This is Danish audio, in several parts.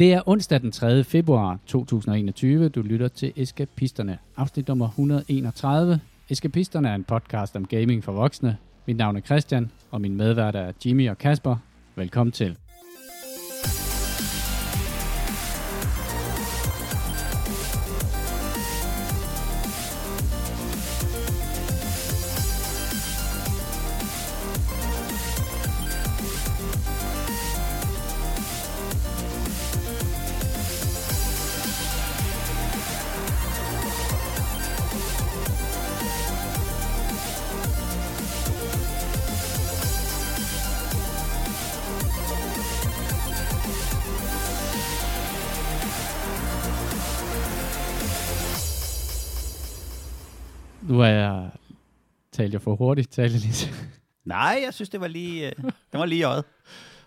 Det er onsdag den 3. februar 2021. Du lytter til Eskapisterne, afsnit nummer 131. Eskapisterne er en podcast om gaming for voksne. Mit navn er Christian, og min medvært er Jimmy og Kasper. Velkommen til. Talte jeg for hurtigt? Talte jeg lige... Nej, jeg synes, det var lige, øh, det var lige øjet.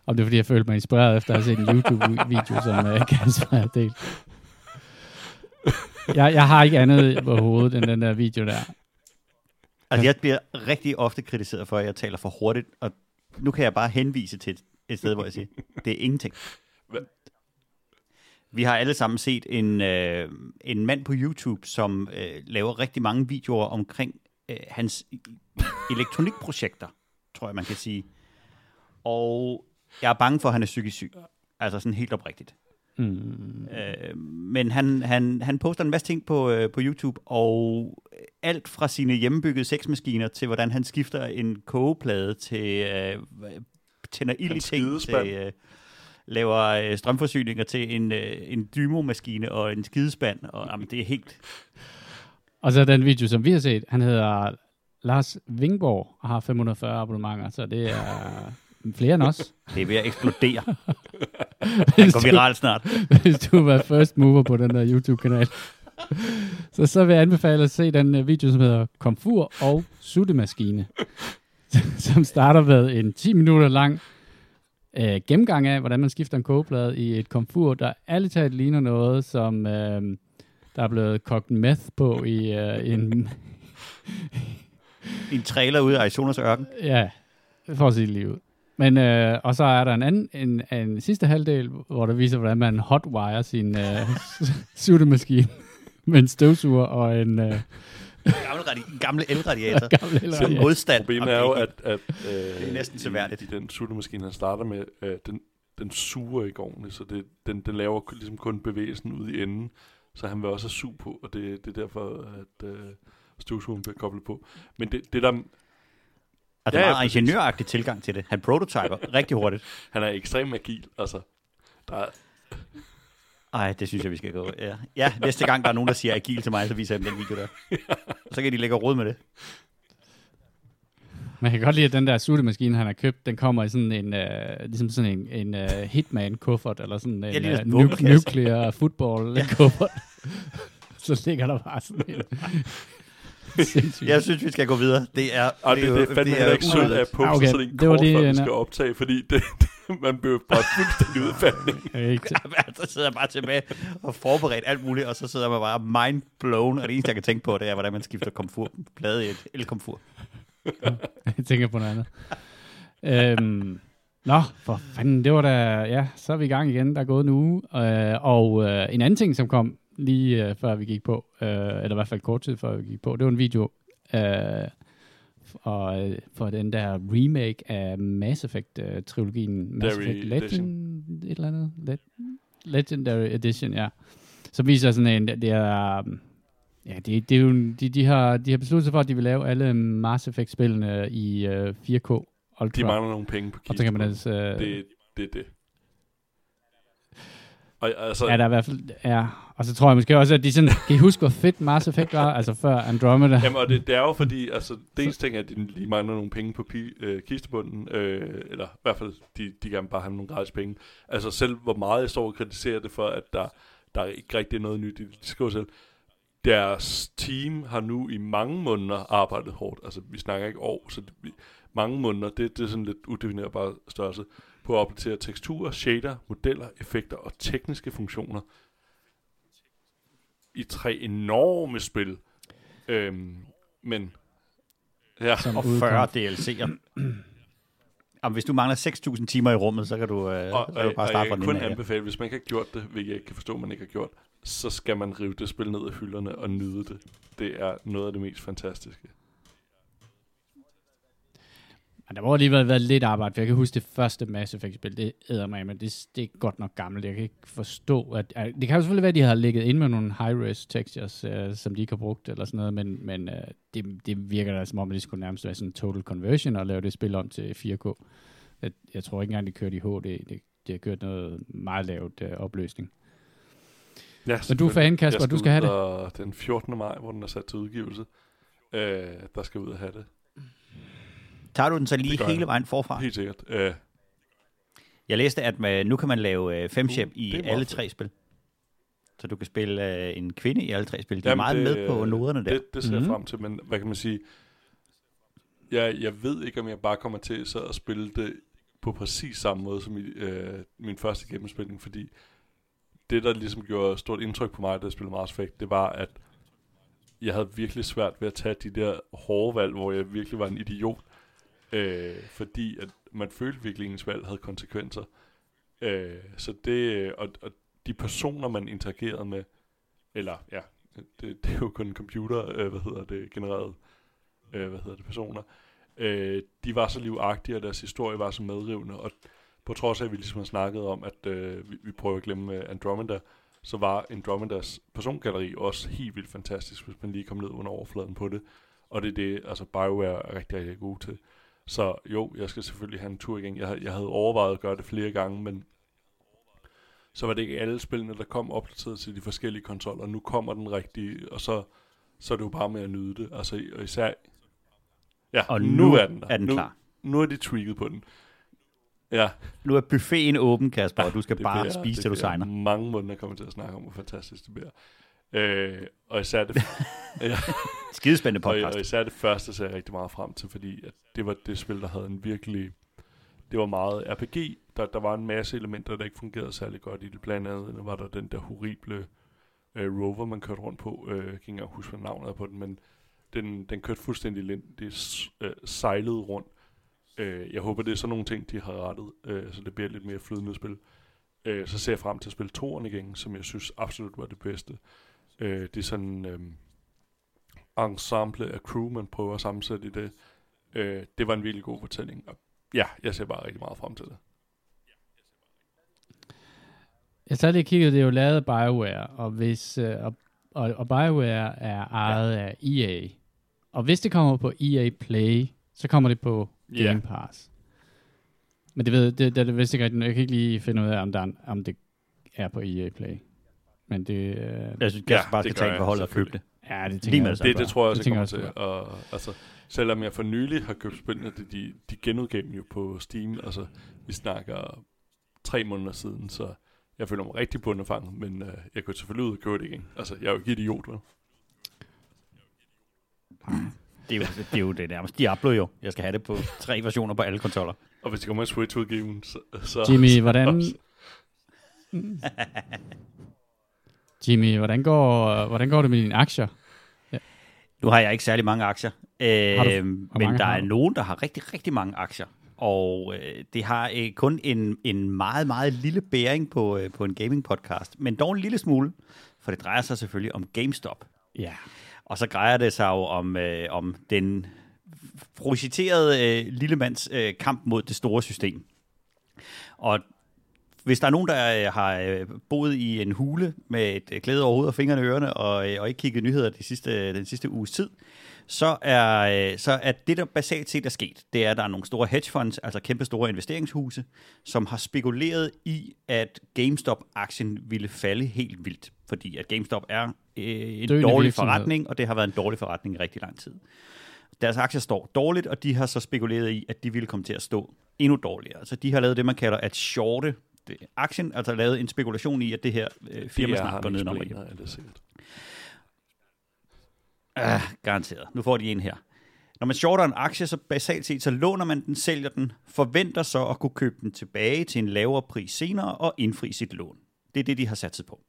Om det er, fordi jeg følte mig inspireret efter at have set en YouTube-video, som uh, Kasper har delt. Jeg, jeg har ikke andet på hovedet end den der video der. Altså, jeg bliver rigtig ofte kritiseret for, at jeg taler for hurtigt, og nu kan jeg bare henvise til et, et sted, hvor jeg siger, det er ingenting. Vi har alle sammen set en, øh, en mand på YouTube, som øh, laver rigtig mange videoer omkring øh, hans elektronikprojekter, tror jeg, man kan sige. Og jeg er bange for, at han er psykisk syg. Altså sådan helt oprigtigt. Mm. Øh, men han, han, han poster en masse ting på, øh, på YouTube, og alt fra sine hjemmebyggede sexmaskiner til, hvordan han skifter en kogeplade til, øh, tænder ild i ting, til, øh, laver øh, strømforsyninger til en, øh, en dymomaskine og en skidespand, og jamen, det er helt... Og så den video, som vi har set, han hedder Lars Vingborg og har 540 abonnementer, så det er flere end os. Det er ved at eksplodere. Han går viralt snart. hvis du være first mover på den der YouTube-kanal. Så så vil jeg anbefale at se den øh, video, som hedder Komfur og suttemaskine, som starter med en 10 minutter lang øh, gennemgang af, hvordan man skifter en kogeplade i et komfur, der ærligt talt ligner noget, som øh, der er blevet kogt meth på i øh, en, En trailer ude af Arizonas ørken. Ja, for at sige det lige ud. Men, øh, og så er der en anden, en, en sidste halvdel, hvor der viser, hvordan man hotwire sin øh, suttemaskine med en støvsuger og en øh, Gammel, radi- gammel elradiator. Som elradiator. modstand. Problemet Og er jo, at, at øh, Det er næsten seværdigt. i, i den suttemaskine, han starter med, øh, den, den suger ikke ordentligt, så det, den, den laver ligesom kun bevægelsen ud i enden, så han vil også have sug på, og det, det er derfor, at øh, støvsugeren bliver koblet på. Men det, det der, Altså Ja, ja, ja, meget ingeniøragtig tilgang til det. Han prototyper rigtig hurtigt. han er ekstremt agil, altså, der er, Ej, det synes jeg, vi skal gå. Ja. ja, næste gang der er nogen, der siger agil til mig, så viser jeg dem den video der. Så kan de lægge råd med det. Man kan godt lide, at den der suttemaskine, han har købt, den kommer i sådan en, øh, ligesom sådan en, en uh, hitman-kuffert, eller sådan en uh, nu- nuclear football-kuffert. så ligger der bare sådan en... Jeg synes, vi skal gå videre. Det er, og det, det, det er fandme heller ikke sødt at poste Ah, okay. sådan en Det var kort, før vi skal optage, fordi det, det, man bliver bare fuldstændig er ikke til- Så sidder jeg bare tilbage og forberedt alt muligt, og så sidder man bare mind blown, og det eneste, jeg kan tænke på, det er, hvordan man skifter komfur, plade i et elkomfur. Jeg tænker på noget andet. øhm, nå, for fanden, det var da... Ja, så er vi i gang igen. Der er gået en uge. Øh, og øh, en anden ting, som kom lige øh, før vi gik på, øh, eller i hvert fald kort tid før vi gik på, det var en video øh, og, øh, for den der remake af Mass Effect-trilogien. Mass Legendary Effect Legend, et eller andet. Le- Legendary Edition, ja. Som viser sådan en, det er... Ja, det, det er jo, de, de, har, de har besluttet sig for, at de vil lave alle Mass Effect-spillene i uh, 4K Ultra. De mangler nogle penge på og så kan man kisten. altså... Uh, Det det er det. Og, altså, ja, der er i hvert fald... Ja, og så tror jeg måske også, at de sådan... Kan I huske, hvor fedt Mass Effect var? Altså før Andromeda. Jamen, og det, det er jo fordi, altså, dels ting er, at de lige mangler nogle penge på pi, øh, kistebunden, øh, eller i hvert fald, de, de gerne bare have nogle gratis penge. Altså selv, hvor meget jeg står og kritiserer det for, at der, der er ikke rigtig noget nyt. De skriver selv, deres team har nu i mange måneder arbejdet hårdt. Altså, vi snakker ikke år, så det, vi- mange måneder, det, det er sådan lidt udefinerbar størrelse, på at opdatere teksturer, shader, modeller, effekter og tekniske funktioner i tre enorme spil. Øhm, men ja, som Og udkom. 40 DLC'er. Om hvis du mangler 6.000 timer i rummet, så kan du, øh, Og, så kan du bare starte jeg fra kan den kun ende af. anbefale, hvis man ikke har gjort det, hvilket jeg ikke kan forstå, man ikke har gjort, så skal man rive det spil ned af hylderne og nyde det. Det er noget af det mest fantastiske. Men der må alligevel være lidt arbejde, for jeg kan huske det første Mass Effect-spil, det æder mig, men det, det er godt nok gammelt. Jeg kan ikke forstå, at... at det kan jo selvfølgelig være, at de har ligget ind med nogle high-res textures, øh, som de ikke har brugt, eller sådan noget, men, men øh, det, det virker da som om, at det skulle nærmest være sådan en total conversion og lave det spil om til 4K. Jeg, jeg tror ikke engang, de kørte i HD. Det, de har kørt noget meget lavt øh, opløsning. Ja, Men du er fan, Kasper, du skal have det. Den 14. maj, hvor den er sat til udgivelse, øh, der skal ud og have det. Tager du den så lige Det hele jeg. vejen forfra? Helt sikkert. Øh, Jeg læste, at man, nu kan man lave øh, femship Uh, i det er alle tre spil. Så du kan spille øh, en kvinde i alle tre spil. De er Jamen, meget det, med på noderne der. Det, det ser Mhm. jeg frem til, men hvad kan man sige? Jeg, jeg ved ikke, om jeg bare kommer til så at spille det på præcis samme måde som i, øh, min første gennemspilning, fordi det, der ligesom gjorde stort indtryk på mig, da jeg spillede Mars Effect, det var, at jeg havde virkelig svært ved at tage de der hårde valg, hvor jeg virkelig var en idiot, øh, fordi at man følte virkelig, at ens valg havde konsekvenser. Øh, så det, øh, og, og de personer, man interagerede med, eller ja, det, det er jo kun en computer, øh, hvad hedder det, genereret, øh, hvad hedder det, personer, øh, de var så livagtige, og deres historie var så medrivende, og på trods af, at vi ligesom har snakket om, at øh, vi, vi prøver at glemme øh, Andromeda, så var Andromedas persongalleri også helt vildt fantastisk, hvis man lige kom ned under overfladen på det. Og det er det, altså BioWare er rigtig, rigtig god til. Så jo, jeg skal selvfølgelig have en tur igen. Jeg, jeg havde overvejet at gøre det flere gange, men så var det ikke alle spillene, der kom opdateret til de forskellige konsoller. Nu kommer den rigtige, og så, så er det jo bare med at nyde det. Altså, og især... Ja, Og nu, nu er den der. er den nu, klar. Nu er de tweaked på den. Ja, Nu er buffeten åben, Kasper, og du skal bare bliver- spise, til du signer. mange måneder kommer til at snakke om, hvor fantastisk det bliver. Øh, og især det, ja, Skidespændende og, podcast. og især det første ser jeg rigtig meget frem til, fordi at det var det spil, der havde en virkelig... Det var meget RPG. Der, der var en masse elementer, der ikke fungerede særlig godt i det. Blandt andet var der den der horrible øh, rover, man kørte rundt på. Øh, jeg kan ikke engang huske, hvad navnet er på den, men den, den kørte fuldstændig lind. Det s- øh, sejlede rundt. Øh, jeg håber, det er sådan nogle ting, de har rettet, øh, så det bliver lidt mere flydende spil. Øh, så ser jeg frem til at spille toren igen, som jeg synes absolut var det bedste. Øh, det er sådan øh, ensemble af crew, man prøver at sammensætte i det. Øh, det var en virkelig god fortælling. Og ja, jeg ser bare rigtig meget frem til det. Jeg så lige kigget, det er jo lavet af BioWare, og, hvis, øh, og, og, og BioWare er ejet ja. af EA. Og hvis det kommer på EA Play, så kommer det på Ja. Game Pass. Men det ved det, det, det vidste ikke rigtigt. Jeg kan ikke lige finde ud af, om, der er, en- om det er på EA Play. Men det... Øh, Jeg synes, Ja, Kasper bare det skal tage jeg, for holdet og købe det. Ja, det lige tænker med jeg det også, Det, det tror jeg også, jeg tænker kommer også, til. Og, altså, selvom jeg for nylig har købt spillene, de, de, de genudgav dem jo på Steam. Altså, vi snakker tre måneder siden, så jeg føler mig rigtig bundefanget, men øh, jeg kunne selvfølgelig ud og købe det igen. Altså, jeg er jo ikke idiot, vel? Det er jo det, er jo det nærmest. Diablo jo. Jeg skal have det på tre versioner på alle konsoller. Og hvis det kommer en Switch-udgiven, så... så Jimmy, så- hvordan... Jimmy, hvordan går, hvordan går det med dine aktier? Nu har jeg ikke særlig mange aktier, øh, men der er nogen, der har rigtig, rigtig mange aktier. Og øh, det har øh, kun en, en meget, meget lille bæring på, øh, på en gaming-podcast. Men dog en lille smule, for det drejer sig selvfølgelig om GameStop. Ja. Og så drejer det sig jo om, øh, om den projiciterede øh, lille mands øh, kamp mod det store system. Og hvis der er nogen, der øh, har øh, boet i en hule med et øh, glæde over hovedet og fingrene i ørerne, og, øh, og ikke kigget nyheder de sidste, den sidste uges tid, så er, øh, så er det, der basalt set er sket, det er, at der er nogle store hedgefonds, altså kæmpe store investeringshuse, som har spekuleret i, at GameStop-aktien ville falde helt vildt. Fordi at GameStop er øh, en Døende dårlig virksomhed. forretning, og det har været en dårlig forretning i rigtig lang tid. Deres aktier står dårligt, og de har så spekuleret i, at de ville komme til at stå endnu dårligere. Altså de har lavet det, man kalder at shorte det, aktien, altså lavet en spekulation i, at det her øh, firma Det snart går nedenom og explainer, er det sikkert. Ah, garanteret. Nu får de en her. Når man shorter en aktie, så basalt set, så låner man den, sælger den, forventer så at kunne købe den tilbage til en lavere pris senere og indfri sit lån. Det er det, de har sat sig på.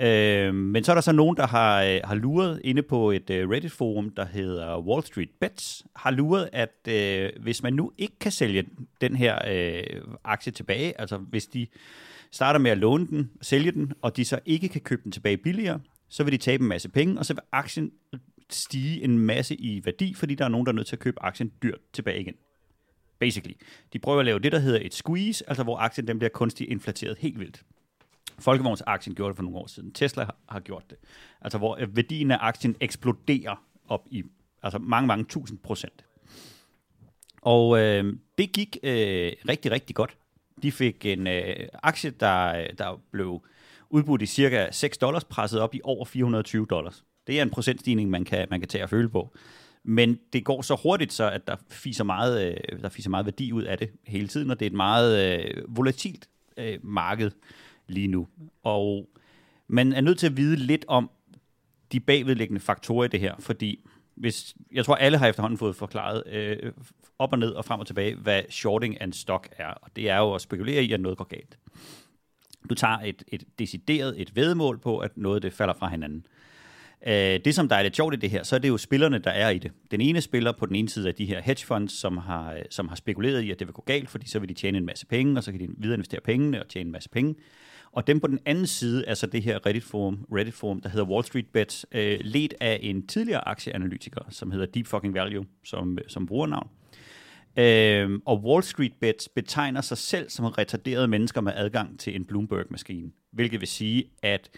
Øh, men så er der så nogen, der har, øh, har luret inde på et øh, Reddit-forum, der hedder Wall Street Bets, har luret, at øh, hvis man nu ikke kan sælge den her øh, aktie tilbage, altså hvis de starter med at låne den, sælge den, og de så ikke kan købe den tilbage billigere, så vil de tabe en masse penge, og så vil aktien stige en masse i værdi, fordi der er nogen, der er nødt til at købe aktien dyrt tilbage igen. Basically. De prøver at lave det, der hedder et squeeze, altså hvor aktien den bliver kunstigt inflateret helt vildt. Folkevognsaktien gjorde det for nogle år siden. Tesla har, har gjort det. Altså hvor øh, værdien af aktien eksploderer op i altså mange, mange tusind procent. Og øh, det gik øh, rigtig, rigtig godt. De fik en øh, aktie, der, øh, der blev udbudt i cirka 6 dollars, presset op i over 420 dollars. Det er en procentstigning, man kan, man kan tage og føle på. Men det går så hurtigt, så at der fiser meget, øh, der fiser meget værdi ud af det hele tiden, og det er et meget øh, volatilt øh, marked lige nu. Og man er nødt til at vide lidt om de bagvedliggende faktorer i det her, fordi hvis, jeg tror, alle har efterhånden fået forklaret øh, op og ned og frem og tilbage, hvad shorting af en stok er. Og det er jo at spekulere i, at noget går galt. Du tager et, et decideret et vedmål på, at noget det falder fra hinanden. Øh, det, som der er lidt sjovt i det her, så er det jo spillerne, der er i det. Den ene spiller på den ene side af de her hedge funds, som har, som har spekuleret i, at det vil gå galt, fordi så vil de tjene en masse penge, og så kan de videreinvestere pengene og tjene en masse penge. Og dem på den anden side, altså det her Reddit-forum, Reddit forum der hedder Wall Street Bets, øh, ledt af en tidligere aktieanalytiker, som hedder Deep Fucking Value, som, øh, som brugernavn. Øh, og Wall Street Bets betegner sig selv som retarderede mennesker med adgang til en Bloomberg-maskine. Hvilket vil sige, at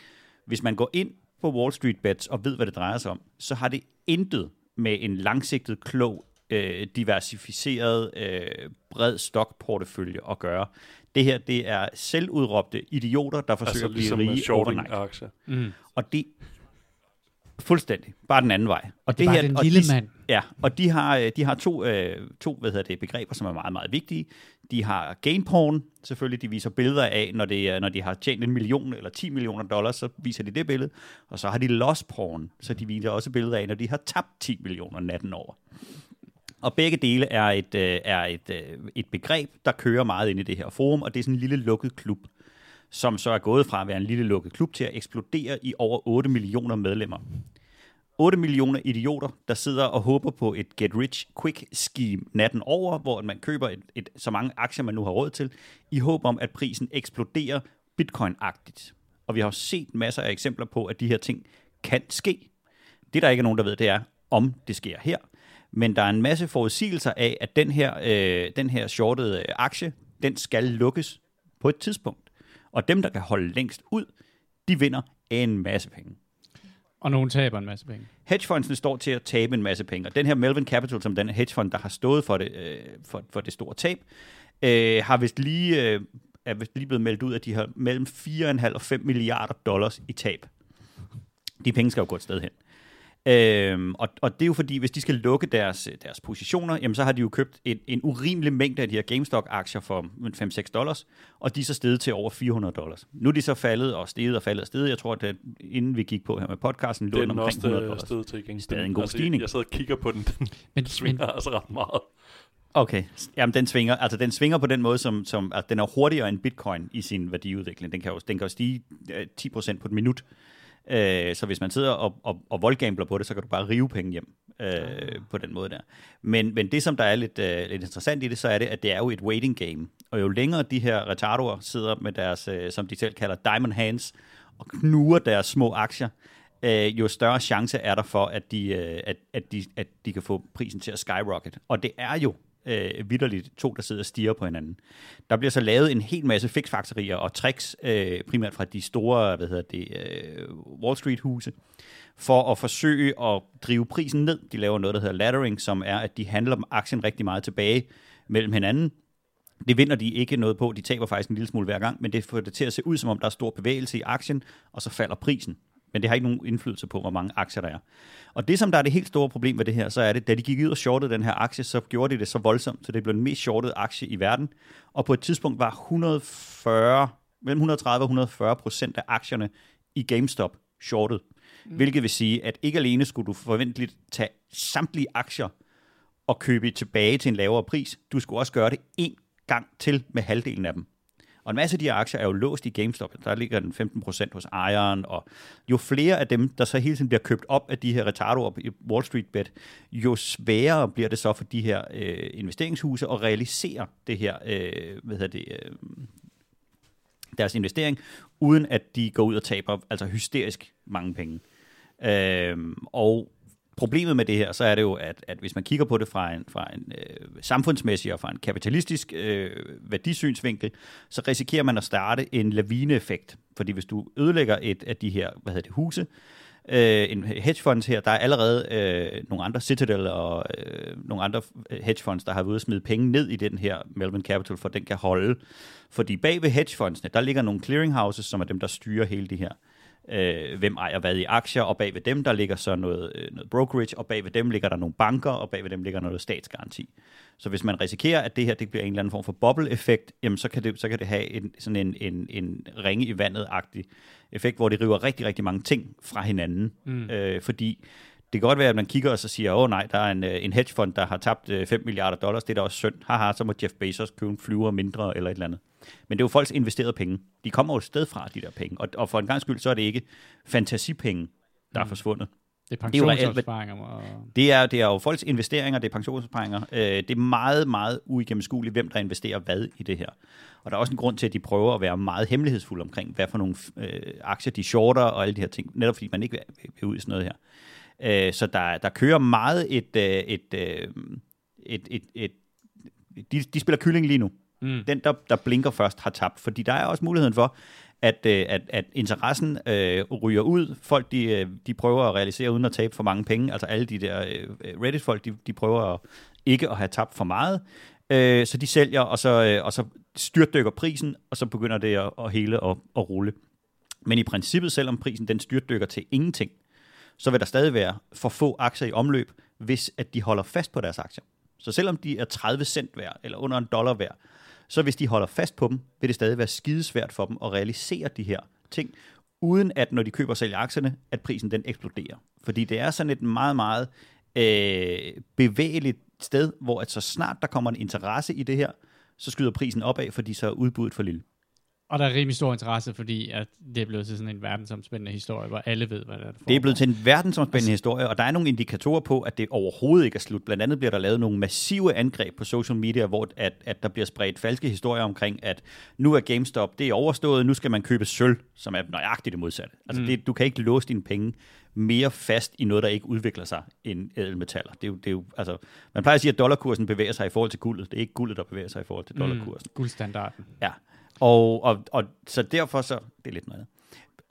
hvis man går ind på Wall Street Bets og ved, hvad det drejer sig om, så har det intet med en langsigtet, klog, øh, diversificeret, øh, bred stokportefølje at gøre. Det her, det er selvudråbte idioter, der forsøger altså, at blive ligesom rige overnight. Aktier. Mm. Og det fuldstændig, bare den anden vej. Og det, det er her, den lille de, mand. Ja, og de har, øh, de har to, øh, to hvad hedder det, begreber, som er meget, meget vigtige. De har gain porn, selvfølgelig, de viser billeder af, når, det, når de har tjent en million eller 10 millioner dollars, så viser de det billede. Og så har de loss porn, så de viser også billeder af, når de har tabt 10 millioner natten over. Og begge dele er et, øh, er et, øh, et begreb, der kører meget ind i det her forum, og det er sådan en lille lukket klub, som så er gået fra at være en lille lukket klub til at eksplodere i over 8 millioner medlemmer. 8 millioner idioter, der sidder og håber på et get rich quick scheme natten over, hvor man køber et, et, så mange aktier, man nu har råd til, i håb om, at prisen eksploderer bitcoin-agtigt. Og vi har jo set masser af eksempler på, at de her ting kan ske. Det, der ikke er nogen, der ved, det er, om det sker her. Men der er en masse forudsigelser af, at den her, øh, den her shortede aktie, den skal lukkes på et tidspunkt. Og dem, der kan holde længst ud, de vinder en masse penge. Og nogen taber en masse penge. Hedgefondsene står til at tabe en masse penge. Og den her Melvin Capital, som den hedgefond, der har stået for det, øh, for, for det store tab, øh, har vist lige, øh, er vist lige blevet meldt ud, at de har mellem 4,5 og 5 milliarder dollars i tab. De penge skal jo gå et sted hen. Øhm, og, og det er jo fordi, hvis de skal lukke deres, deres positioner, jamen så har de jo købt en, en urimelig mængde af de her GameStop-aktier for 5-6 dollars, og de er så steget til over 400 dollars. Nu er de så faldet og steget og faldet og steget. Jeg tror, at inden vi gik på her med podcasten, lå den omkring 100 dollars. Det er steget til igen. Stadig en god altså, stigning. Jeg sidder og kigger på den. Den men, svinger men, altså ret meget. Okay, jamen den svinger, altså den svinger på den måde, som, som altså, den er hurtigere end bitcoin i sin værdiudvikling. Den kan jo, den kan jo stige 10% på et minut. Øh, så hvis man sidder og, og, og voldgambler på det, så kan du bare rive penge hjem øh, på den måde der. Men, men det, som der er lidt, øh, lidt interessant i det, så er det, at det er jo et waiting game. Og jo længere de her retardoer sidder med deres, øh, som de selv kalder diamond hands, og knuger deres små aktier, øh, jo større chance er der for, at de, øh, at, at, de, at de kan få prisen til at skyrocket. Og det er jo øh, vidderligt to, der sidder og stiger på hinanden. Der bliver så lavet en hel masse fixfaktorier og tricks, øh, primært fra de store hvad hedder det, øh, Wall Street-huse, for at forsøge at drive prisen ned. De laver noget, der hedder laddering, som er, at de handler aktien rigtig meget tilbage mellem hinanden. Det vinder de ikke noget på, de taber faktisk en lille smule hver gang, men det får det til at se ud, som om der er stor bevægelse i aktien, og så falder prisen men det har ikke nogen indflydelse på, hvor mange aktier der er. Og det, som der er det helt store problem ved det her, så er det, da de gik ud og shortede den her aktie, så gjorde de det så voldsomt, så det blev den mest shortede aktie i verden. Og på et tidspunkt var 140, mellem 130 og 140 procent af aktierne i GameStop shortet. Mm. Hvilket vil sige, at ikke alene skulle du forventeligt tage samtlige aktier og købe tilbage til en lavere pris, du skulle også gøre det en gang til med halvdelen af dem. Og en masse af de her aktier er jo låst i GameStop. Der ligger den 15% hos ejeren, og jo flere af dem, der så hele tiden bliver købt op af de her retardoer i Wall Street Bet, jo sværere bliver det så for de her øh, investeringshuse at realisere det her, øh, hvad hedder det, øh, deres investering, uden at de går ud og taber altså hysterisk mange penge. Øh, og problemet med det her, så er det jo, at, at hvis man kigger på det fra en, fra en øh, samfundsmæssig og fra en kapitalistisk øh, værdisynsvinkel, så risikerer man at starte en lavineeffekt. Fordi hvis du ødelægger et af de her hvad hedder det, huse, øh, en hedgefonds her, der er allerede øh, nogle andre, Citadel og øh, nogle andre øh, hedgefonds, der har været ude at smide penge ned i den her Melvin Capital, for den kan holde. Fordi bag ved hedgefondsene, der ligger nogle clearinghouses, som er dem, der styrer hele det her øh, hvem ejer hvad i aktier, og bag ved dem, der ligger så noget, øh, noget brokerage, og bag ved dem ligger der nogle banker, og bag ved dem ligger noget statsgaranti. Så hvis man risikerer, at det her det bliver en eller anden form for bobble-effekt, jamen så kan det, så kan det have en, sådan en, en, en ringe i vandet-agtig effekt, hvor det river rigtig, rigtig mange ting fra hinanden. Mm. Øh, fordi det kan godt være, at man kigger og så siger, åh oh, nej, der er en, øh, en hedgefond, der har tabt 5 øh, milliarder dollars, det er da også synd. Haha, så må Jeff Bezos købe en flyver mindre eller et eller andet. Men det er jo folks investerede penge. De kommer jo et sted fra, de der penge. Og, og for en gang skyld, så er det ikke fantasipenge, der mm. er forsvundet. Det er pensionsopsparinger. Og... Det er, det er jo folks investeringer, det er pensionsopsparinger. Øh, det er meget, meget uigennemskueligt, hvem der investerer hvad i det her. Og der er også en grund til, at de prøver at være meget hemmelighedsfulde omkring, hvad for nogle øh, aktier de shorter og alle de her ting. Netop fordi man ikke vil ud i sådan noget her. Øh, så der, der kører meget et, øh, et, øh, et, et, et, et de, de spiller kylling lige nu. Mm. Den, der, der blinker først, har tabt. Fordi der er også muligheden for, at, øh, at, at interessen øh, ryger ud. Folk, de, øh, de prøver at realisere uden at tabe for mange penge. Altså alle de der øh, Reddit-folk, de, de prøver at, ikke at have tabt for meget. Øh, så de sælger, og så, øh, og så styrtdykker prisen, og så begynder det at, at hele og at rulle. Men i princippet, selvom prisen den styrtdykker til ingenting, så vil der stadig være for få aktier i omløb, hvis at de holder fast på deres aktier. Så selvom de er 30 cent værd, eller under en dollar værd, så hvis de holder fast på dem, vil det stadig være skidesvært for dem at realisere de her ting, uden at når de køber og sælger aktierne, at prisen den eksploderer. Fordi det er sådan et meget, meget øh, bevægeligt sted, hvor at så snart der kommer en interesse i det her, så skyder prisen opad, fordi så er udbuddet for lille. Og der er rimelig stor interesse, fordi at det er blevet til sådan en verdensomspændende historie, hvor alle ved, hvad det er, der Det er blevet til en verdensomspændende altså, historie, og der er nogle indikatorer på, at det overhovedet ikke er slut. Blandt andet bliver der lavet nogle massive angreb på social media, hvor at, at der bliver spredt falske historier omkring, at nu er GameStop, det er overstået, nu skal man købe sølv, som er nøjagtigt det modsatte. Altså mm. det, du kan ikke låse dine penge mere fast i noget, der ikke udvikler sig end ædelmetaller. Det er jo, det er jo, altså, man plejer at sige, at dollarkursen bevæger sig i forhold til guldet. Det er ikke guldet, der bevæger sig i forhold til mm. dollarkursen. Mm, guldstandarden. Ja, og, og, og så derfor så, det er lidt noget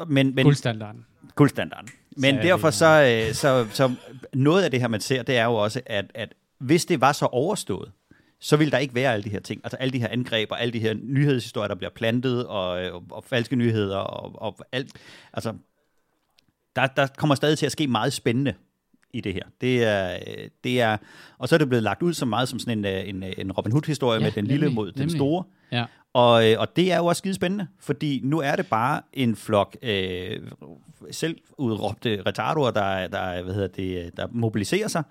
men, men, guldstandarden. Guldstandarden. Men derfor så, øh, så, så, noget af det her, man ser, det er jo også, at, at hvis det var så overstået, så vil der ikke være alle de her ting. Altså alle de her angreb og alle de her nyhedshistorier, der bliver plantet, og, og, og falske nyheder, og, og alt. Altså, der, der kommer stadig til at ske meget spændende i det her. Det er, det er, og så er det blevet lagt ud så meget som sådan en, en, en Robin Hood-historie ja, med den lille mod den store. Ja. Og, øh, og det er jo også skide spændende, fordi nu er det bare en flok øh, selv udråbte retardoer, der, der, hvad hedder det, der mobiliserer sig.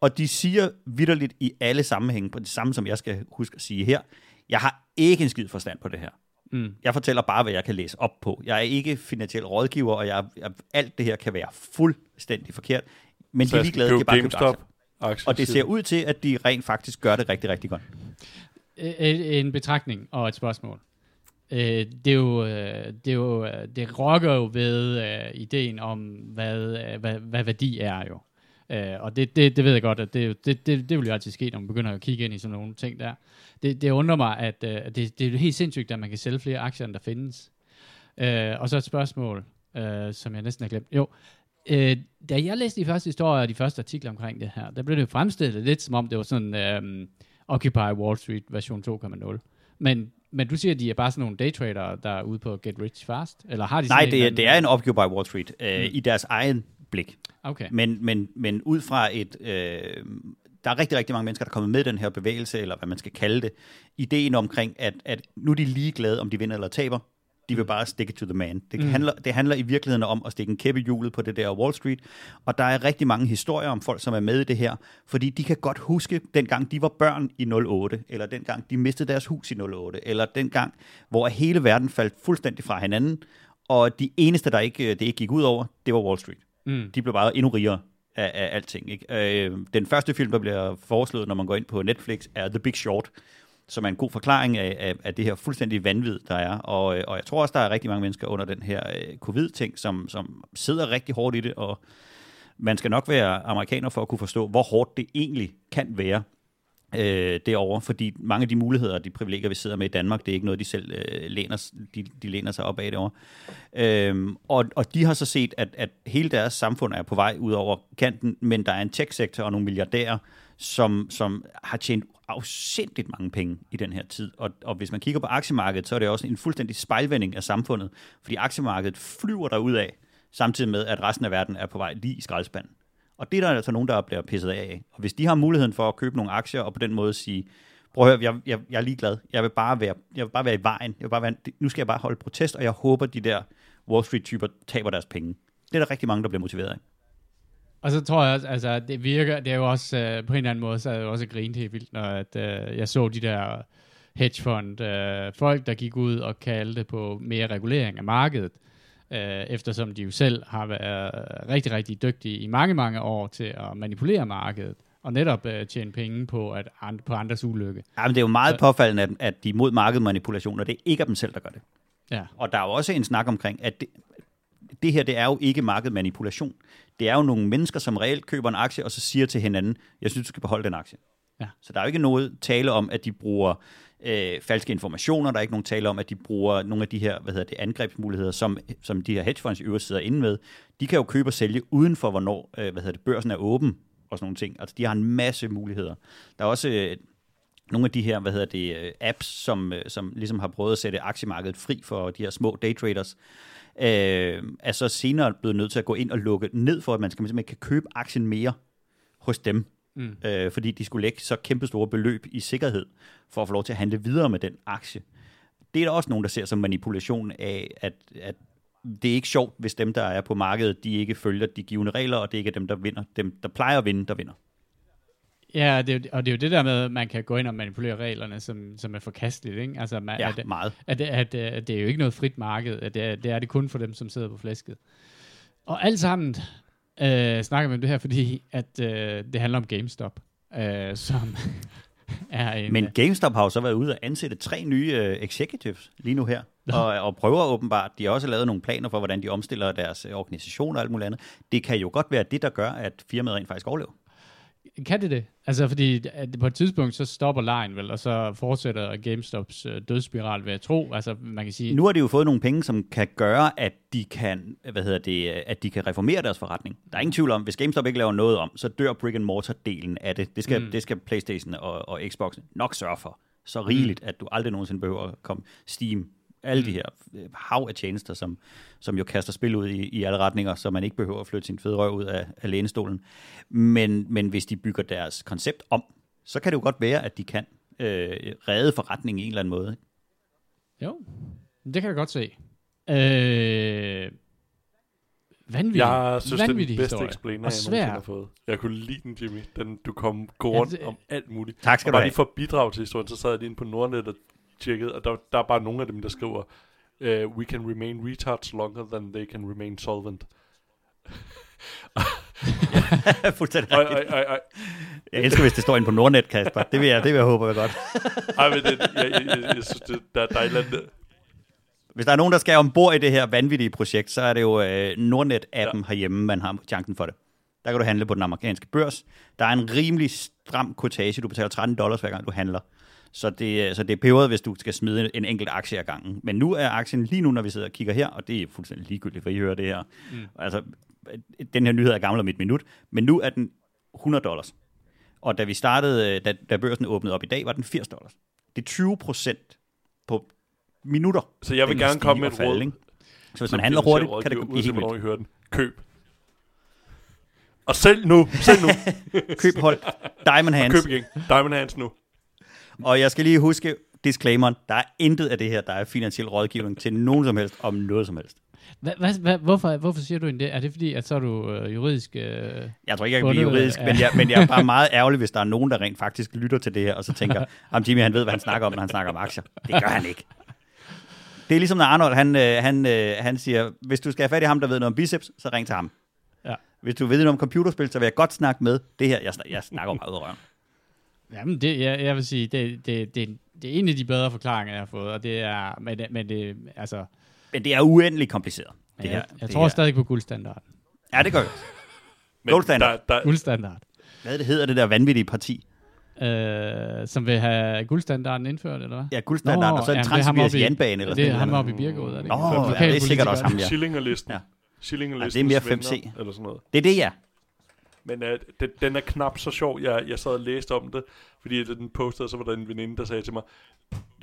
Og de siger vidderligt i alle sammenhænge, på det samme som jeg skal huske at sige her, jeg har ikke en skid forstand på det her. Mm. Jeg fortæller bare, hvad jeg kan læse op på. Jeg er ikke finansiel rådgiver, og jeg, jeg, alt det her kan være fuldstændig forkert. Men Så de er ligeglade, de er bare GameStop, aktier. Og det ser ud til, at de rent faktisk gør det rigtig, rigtig godt. Øh, øh, en betragtning og et spørgsmål. Øh, det er jo, det er jo, det rokker jo ved ideen om, hvad, hvad, hvad værdi er jo. og det, det, det ved jeg godt, at det, det, det, det vil jo altid ske, når man begynder at kigge ind i sådan nogle ting der. Det, det undrer mig, at det, det er helt sindssygt, at man kan sælge flere aktier, end der findes. og så et spørgsmål, som jeg næsten har glemt. Jo, øh, da jeg læste de første historier og de første artikler omkring det her, der blev det fremstillet lidt som om det var sådan øh, Occupy Wall Street version 2.0. Men, men du siger, at de er bare sådan nogle daytrader, der er ude på get rich fast? Eller har de Nej, det er, det er en Occupy Wall Street øh, mm. i deres egen blik. Okay. Men, men, men ud fra et... Øh, der er rigtig, rigtig mange mennesker, der er kommet med den her bevægelse, eller hvad man skal kalde det. Ideen omkring, at, at nu er de ligeglade, om de vinder eller taber. De vil bare stick it to the man. Det, mm. handler, det handler i virkeligheden om at stikke en kæppe i hjulet på det der Wall Street, og der er rigtig mange historier om folk, som er med i det her, fordi de kan godt huske, dengang de var børn i 08, eller dengang de mistede deres hus i 08, eller dengang, hvor hele verden faldt fuldstændig fra hinanden, og de eneste, der ikke, det ikke gik ud over, det var Wall Street. Mm. De blev bare endnu rigere af, af alting. Ikke? Øh, den første film, der bliver foreslået, når man går ind på Netflix, er The Big Short, som er en god forklaring af, af, af det her fuldstændig vanvid, der er. Og, øh, og jeg tror også, der er rigtig mange mennesker under den her øh, covid-ting, som, som sidder rigtig hårdt i det, og man skal nok være amerikaner for at kunne forstå, hvor hårdt det egentlig kan være øh, derovre, fordi mange af de muligheder og de privilegier, vi sidder med i Danmark, det er ikke noget, de selv øh, læner, de, de læner sig op af derovre. Øhm, og, og de har så set, at, at hele deres samfund er på vej ud over kanten, men der er en tech-sektor og nogle milliardærer, som, som har tjent afsindigt mange penge i den her tid. Og, og hvis man kigger på aktiemarkedet, så er det også en fuldstændig spejlvending af samfundet, fordi aktiemarkedet flyver derud af, samtidig med, at resten af verden er på vej lige i skraldespanden. Og det er der altså nogen, der bliver pisset af. Og hvis de har muligheden for at købe nogle aktier, og på den måde sige, prøv at høre, jeg, jeg, jeg er ligeglad. Jeg vil, bare være, jeg vil bare være i vejen. Jeg vil bare være, nu skal jeg bare holde protest, og jeg håber, de der Wall Street-typer taber deres penge. Det er der rigtig mange, der bliver motiveret af. Og så tror jeg også, altså det virker, det er jo også, uh, på en eller anden måde, så er det også grint helt vildt, når at, uh, jeg så de der hedgefond uh, folk, der gik ud og kaldte på mere regulering af markedet, uh, eftersom de jo selv har været rigtig, rigtig dygtige i mange, mange år til at manipulere markedet og netop uh, tjene penge på, at and, på andres ulykke. Ja, men det er jo meget så, påfaldende, at, at de mod markedmanipulation, og det er ikke af dem selv, der gør det. Ja. Og der er jo også en snak omkring, at det, det her det er jo ikke markedmanipulation. Det er jo nogle mennesker, som reelt køber en aktie, og så siger til hinanden, jeg synes, du skal beholde den aktie. Ja. Så der er jo ikke noget tale om, at de bruger øh, falske informationer. Der er ikke nogen tale om, at de bruger nogle af de her hvad hedder det, angrebsmuligheder, som, som de her hedgefonds i øvrigt sidder inde med. De kan jo købe og sælge uden for, hvornår øh, hvad hedder det, børsen er åben og sådan nogle ting. Altså, de har en masse muligheder. Der er også øh, nogle af de her, hvad hedder det, øh, apps, som, øh, som ligesom har prøvet at sætte aktiemarkedet fri for de her små daytraders, øh, er så senere blevet nødt til at gå ind og lukke ned for, at man simpelthen kan købe aktien mere hos dem. Mm. Øh, fordi de skulle lægge så kæmpe store beløb i sikkerhed for at få lov til at handle videre med den aktie. Det er der også nogen, der ser som manipulation af, at, at det er ikke sjovt, hvis dem, der er på markedet, de ikke følger de givende regler, og det ikke er dem, der vinder. Dem, der plejer at vinde, der vinder. Ja, det og det er jo det der med, at man kan gå ind og manipulere reglerne, som, som er forkasteligt. Ikke? Altså, man, ja, at, meget. At, at, at, at det er jo ikke noget frit marked. At det, er, det er det kun for dem, som sidder på flæsket. Og alt sammen øh, snakker vi om det her, fordi at øh, det handler om GameStop, øh, som er en... Men GameStop har jo så været ude og ansætte tre nye øh, executives lige nu her, og, og prøver åbenbart, de har også lavet nogle planer for, hvordan de omstiller deres øh, organisation og alt muligt andet. Det kan jo godt være det, der gør, at firmaet rent faktisk overlever. Kan det det? Altså, fordi at på et tidspunkt, så stopper lejen vel, og så fortsætter GameStops øh, dødsspiral, ved at tro. Altså, man kan sige... Nu har de jo fået nogle penge, som kan gøre, at de kan, hvad hedder det, at de kan reformere deres forretning. Der er ingen tvivl om, hvis GameStop ikke laver noget om, så dør brick and mortar-delen af det. Det skal, mm. det skal PlayStation og, og Xbox nok sørge for. Så rigeligt, mm. at du aldrig nogensinde behøver at komme Steam alle de her øh, hav af tjenester, som, som jo kaster spil ud i, i alle retninger, så man ikke behøver at flytte sin fede røv ud af, af lænestolen. Men, men hvis de bygger deres koncept om, så kan det jo godt være, at de kan øh, redde forretningen i en eller anden måde. Jo, det kan jeg godt se. Øh, vanvittig, jeg synes, vanvittig det er den bedste historie. explainer, jeg nogensinde har fået. Jeg kunne lide den, Jimmy. Den, du kom gå rundt Ja, det- om alt muligt. Tak skal og du bare have. lige for at bidrage til historien, så sad jeg lige inde på Nordnet og tjekkede, og der, der er bare nogle af dem, der skriver, uh, we can remain retards longer than they can remain solvent. Fuldstændig rigtigt. ej, ej, ej. Jeg elsker, hvis det står inde på Nordnet, Kasper. Det vil jeg, det vil jeg håbe jeg godt. ej men det, jeg, jeg, jeg, jeg synes, det, der, der er et. Hvis der er nogen, der skal ombord i det her vanvittige projekt, så er det jo øh, Nordnet-appen. Ja. herhjemme, man har chancen for det. Der kan du handle på den amerikanske børs. Der er en rimelig stram kortage. Du betaler 13 dollars hver gang du handler. Så det, så det er peberet, hvis du skal smide en enkelt aktie ad gangen. Men nu er aktien lige nu, når vi sidder og kigger her, og det er fuldstændig ligegyldigt, for I hører det her. Mm. Altså, den her nyhed er gammel om et minut, men nu er den 100 dollars. Og da vi startede, øh, da, da børsen åbnede op i dag, var den 80 dollars. Det er 20 procent på minutter. Så jeg vil gerne komme med og et råd. ikke? Så hvis man handler hurtigt, kan det blive helt vildt. I hører den. Køb. Og sælg nu. Sælg nu. Køb hold Diamond Og Hands. køb igen. Diamond Hands nu. Og jeg skal lige huske, disclaimeren, der er intet af det her, der er finansiel rådgivning til nogen som helst om noget som helst. Hva, hva, hva, hvorfor, hvorfor siger du egentlig det? Er det fordi, at så er du øh, juridisk... Øh, Jeg tror ikke, jeg kan blive juridisk, men jeg, men jeg er bare meget ærgerlig, hvis der er nogen, der rent faktisk lytter til det her, og så tænker, om Jimmy han ved, hvad han snakker om, når han snakker om aktier. Det gør han ikke. Det er ligesom, når Arnold han, øh, han, øh, han siger, hvis du skal have fat i ham, der ved noget om biceps, så ring til ham. Ja. Hvis du ved noget om computerspil, så vil jeg godt snakke med det her. Jeg, jeg snakker meget ud af røven. Jamen, det, jeg, jeg vil sige, det, det, det, det er en af de bedre forklaringer, jeg har fået, og det er, men, det- men det, altså, Men det er uendelig kompliceret. Det jeg, her, jeg det tror her. stadig på guldstandarden. Ja, det gør jeg. Men Gold standard. Der, der, Guldstandard. Hvad det hedder det der vanvittige parti? Øh, som vil have guldstandarden indført, eller hvad? Ja, guldstandard, og så en ham transsibirisk jernbane. Eller Det er ham oppe i Birkerød, er det ikke? Nå, ja, det er sikkert også ham, ja. Schillingerlisten. Ja. Ja. Schillingerlisten. Ja, det er mere 5C. Eller sådan noget. Det er det, ja. Men uh, den, den er knap så sjov. Jeg, jeg sad og læste om det, fordi da den postede, så var der en veninde, der sagde til mig,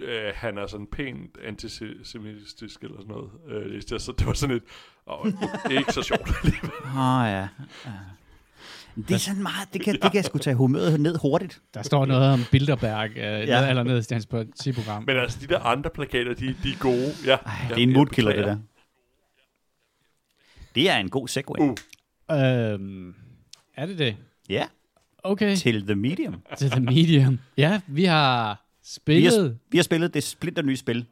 øh, han er sådan pænt antisemitisk eller sådan noget. Øh, læste jeg, så det var sådan et, åh, ikke så sjovt. Åh, oh, ja. ja. Det er sådan meget, det kan, det kan jeg sgu tage humøret ned hurtigt. Der står noget om Bilderberg, øh, ja. eller nederst i hans partiprogram. Men altså, de der andre plakater, de, de er gode. Ja, Ej, det er en moodkiller, det der. Det er en god segway. Uh. Øhm, er det det? Ja, Okay, til The Medium. til The Medium. Ja, vi har Vi spillet... har, vi har spillet det splinter nye spil,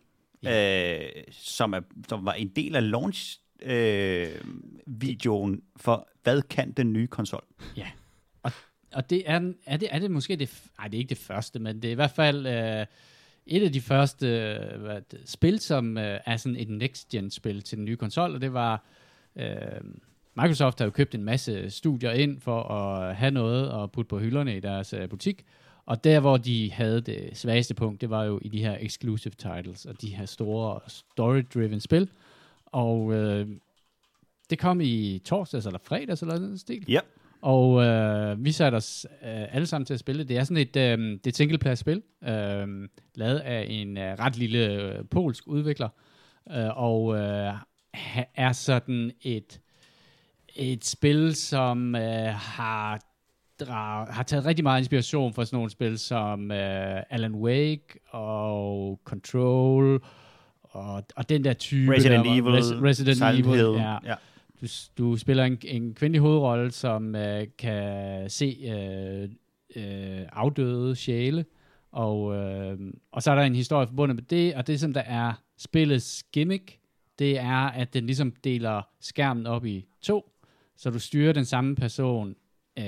øh, som, er, som var en del af launch øh, for, hvad kan den nye konsol? Ja. Og, og det er, er, det, er det måske det... Nej, det er ikke det første, men det er i hvert fald øh, et af de første øh, hvad, det- spil, som øh, er sådan et next-gen-spil til den nye konsol, og det var... Øh, Microsoft har jo købt en masse studier ind for at have noget at putte på hylderne i deres øh, butik, og der, hvor de havde det svageste punkt, det var jo i de her exclusive titles, og de her store story-driven spil. Og øh, det kom i torsdags eller fredags eller sådan en stil. Ja. Og øh, vi satte os øh, alle sammen til at spille. det. Det er sådan et, øh, det et single-player-spil, øh, lavet af en øh, ret lille øh, polsk udvikler, øh, og øh, er sådan et, et spil, som øh, har, dra- har taget rigtig meget inspiration fra sådan nogle spil som øh, Alan Wake og Control, og, og den der type Resident der, Evil, Res- Resident Silent Evil, Hill. ja. ja. Du, du spiller en, en kvindelig hovedrolle, som øh, kan se øh, øh, afdøde sjæle, og, øh, og så er der en historie forbundet med det, og det som der er spillets gimmick, det er, at den ligesom deler skærmen op i to, så du styrer den samme person øh,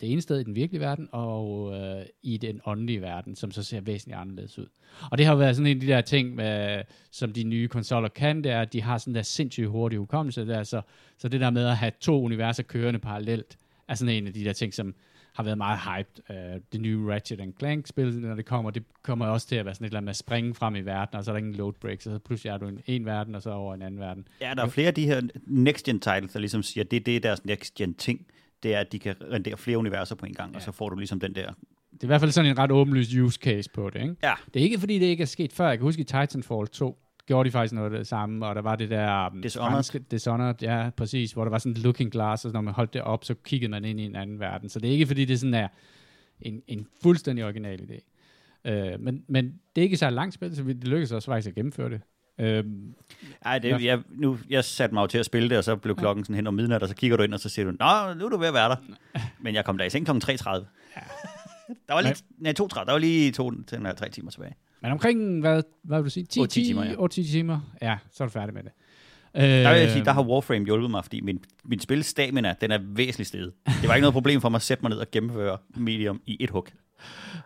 det ene sted i den virkelige verden, og øh, i den åndelige verden, som så ser væsentligt anderledes ud. Og det har jo været sådan en af de der ting, med, som de nye konsoller kan, det er, at de har sådan der sindssygt hurtig hukommelse, der, så, altså, så det der med at have to universer kørende parallelt, er sådan en af de der ting, som har været meget hyped. Uh, det nye Ratchet Clank-spil, når det kommer, det kommer også til at være sådan et eller andet med at springe frem i verden, og så er der ingen load breaks, og så pludselig er du i en verden, og så over i en anden verden. Ja, der er flere af de her next-gen titles, der ligesom siger, at det, det er deres next-gen ting. Det er, at de kan rendere flere universer på en gang, ja. og så får du ligesom den der... Det er i hvert fald sådan en ret åbenlyst use case på det, ikke? Ja, Det er ikke, fordi det ikke er sket før. Jeg kan huske i Titanfall 2, gjorde de faktisk noget af det samme, og der var det der... um, Dishonored. franske- Dishonored, ja, præcis, hvor der var sådan et looking glass, og når man holdt det op, så kiggede man ind i en anden verden. Så det er ikke, fordi det sådan er en, en fuldstændig original idé. Øh, men, men det er ikke så langt spil, så vi- det lykkedes os faktisk at gennemføre det. Øh, Ej, det, Ja. jeg, nu, jeg satte mig jo til at spille det, og så blev klokken sådan hen om midnat, og så kigger du ind, og så siger du, Nå, nu er du ved at være der. Men jeg kom der i seng kl. 3.30. Der var lige, nej, 2.30, der var lige to, til, nej, tre timer tilbage. Men omkring, hvad, hvad vil du sige? 10, 8-10 timer, ja. 8-10 timer. Ja, så er du færdig med det. Der vil jeg sige, Øh, der har Warframe hjulpet mig, fordi min, min spilstamina, den er væsentligt steget. Det var ikke noget problem for mig at sætte mig ned og gennemføre Medium i et hug.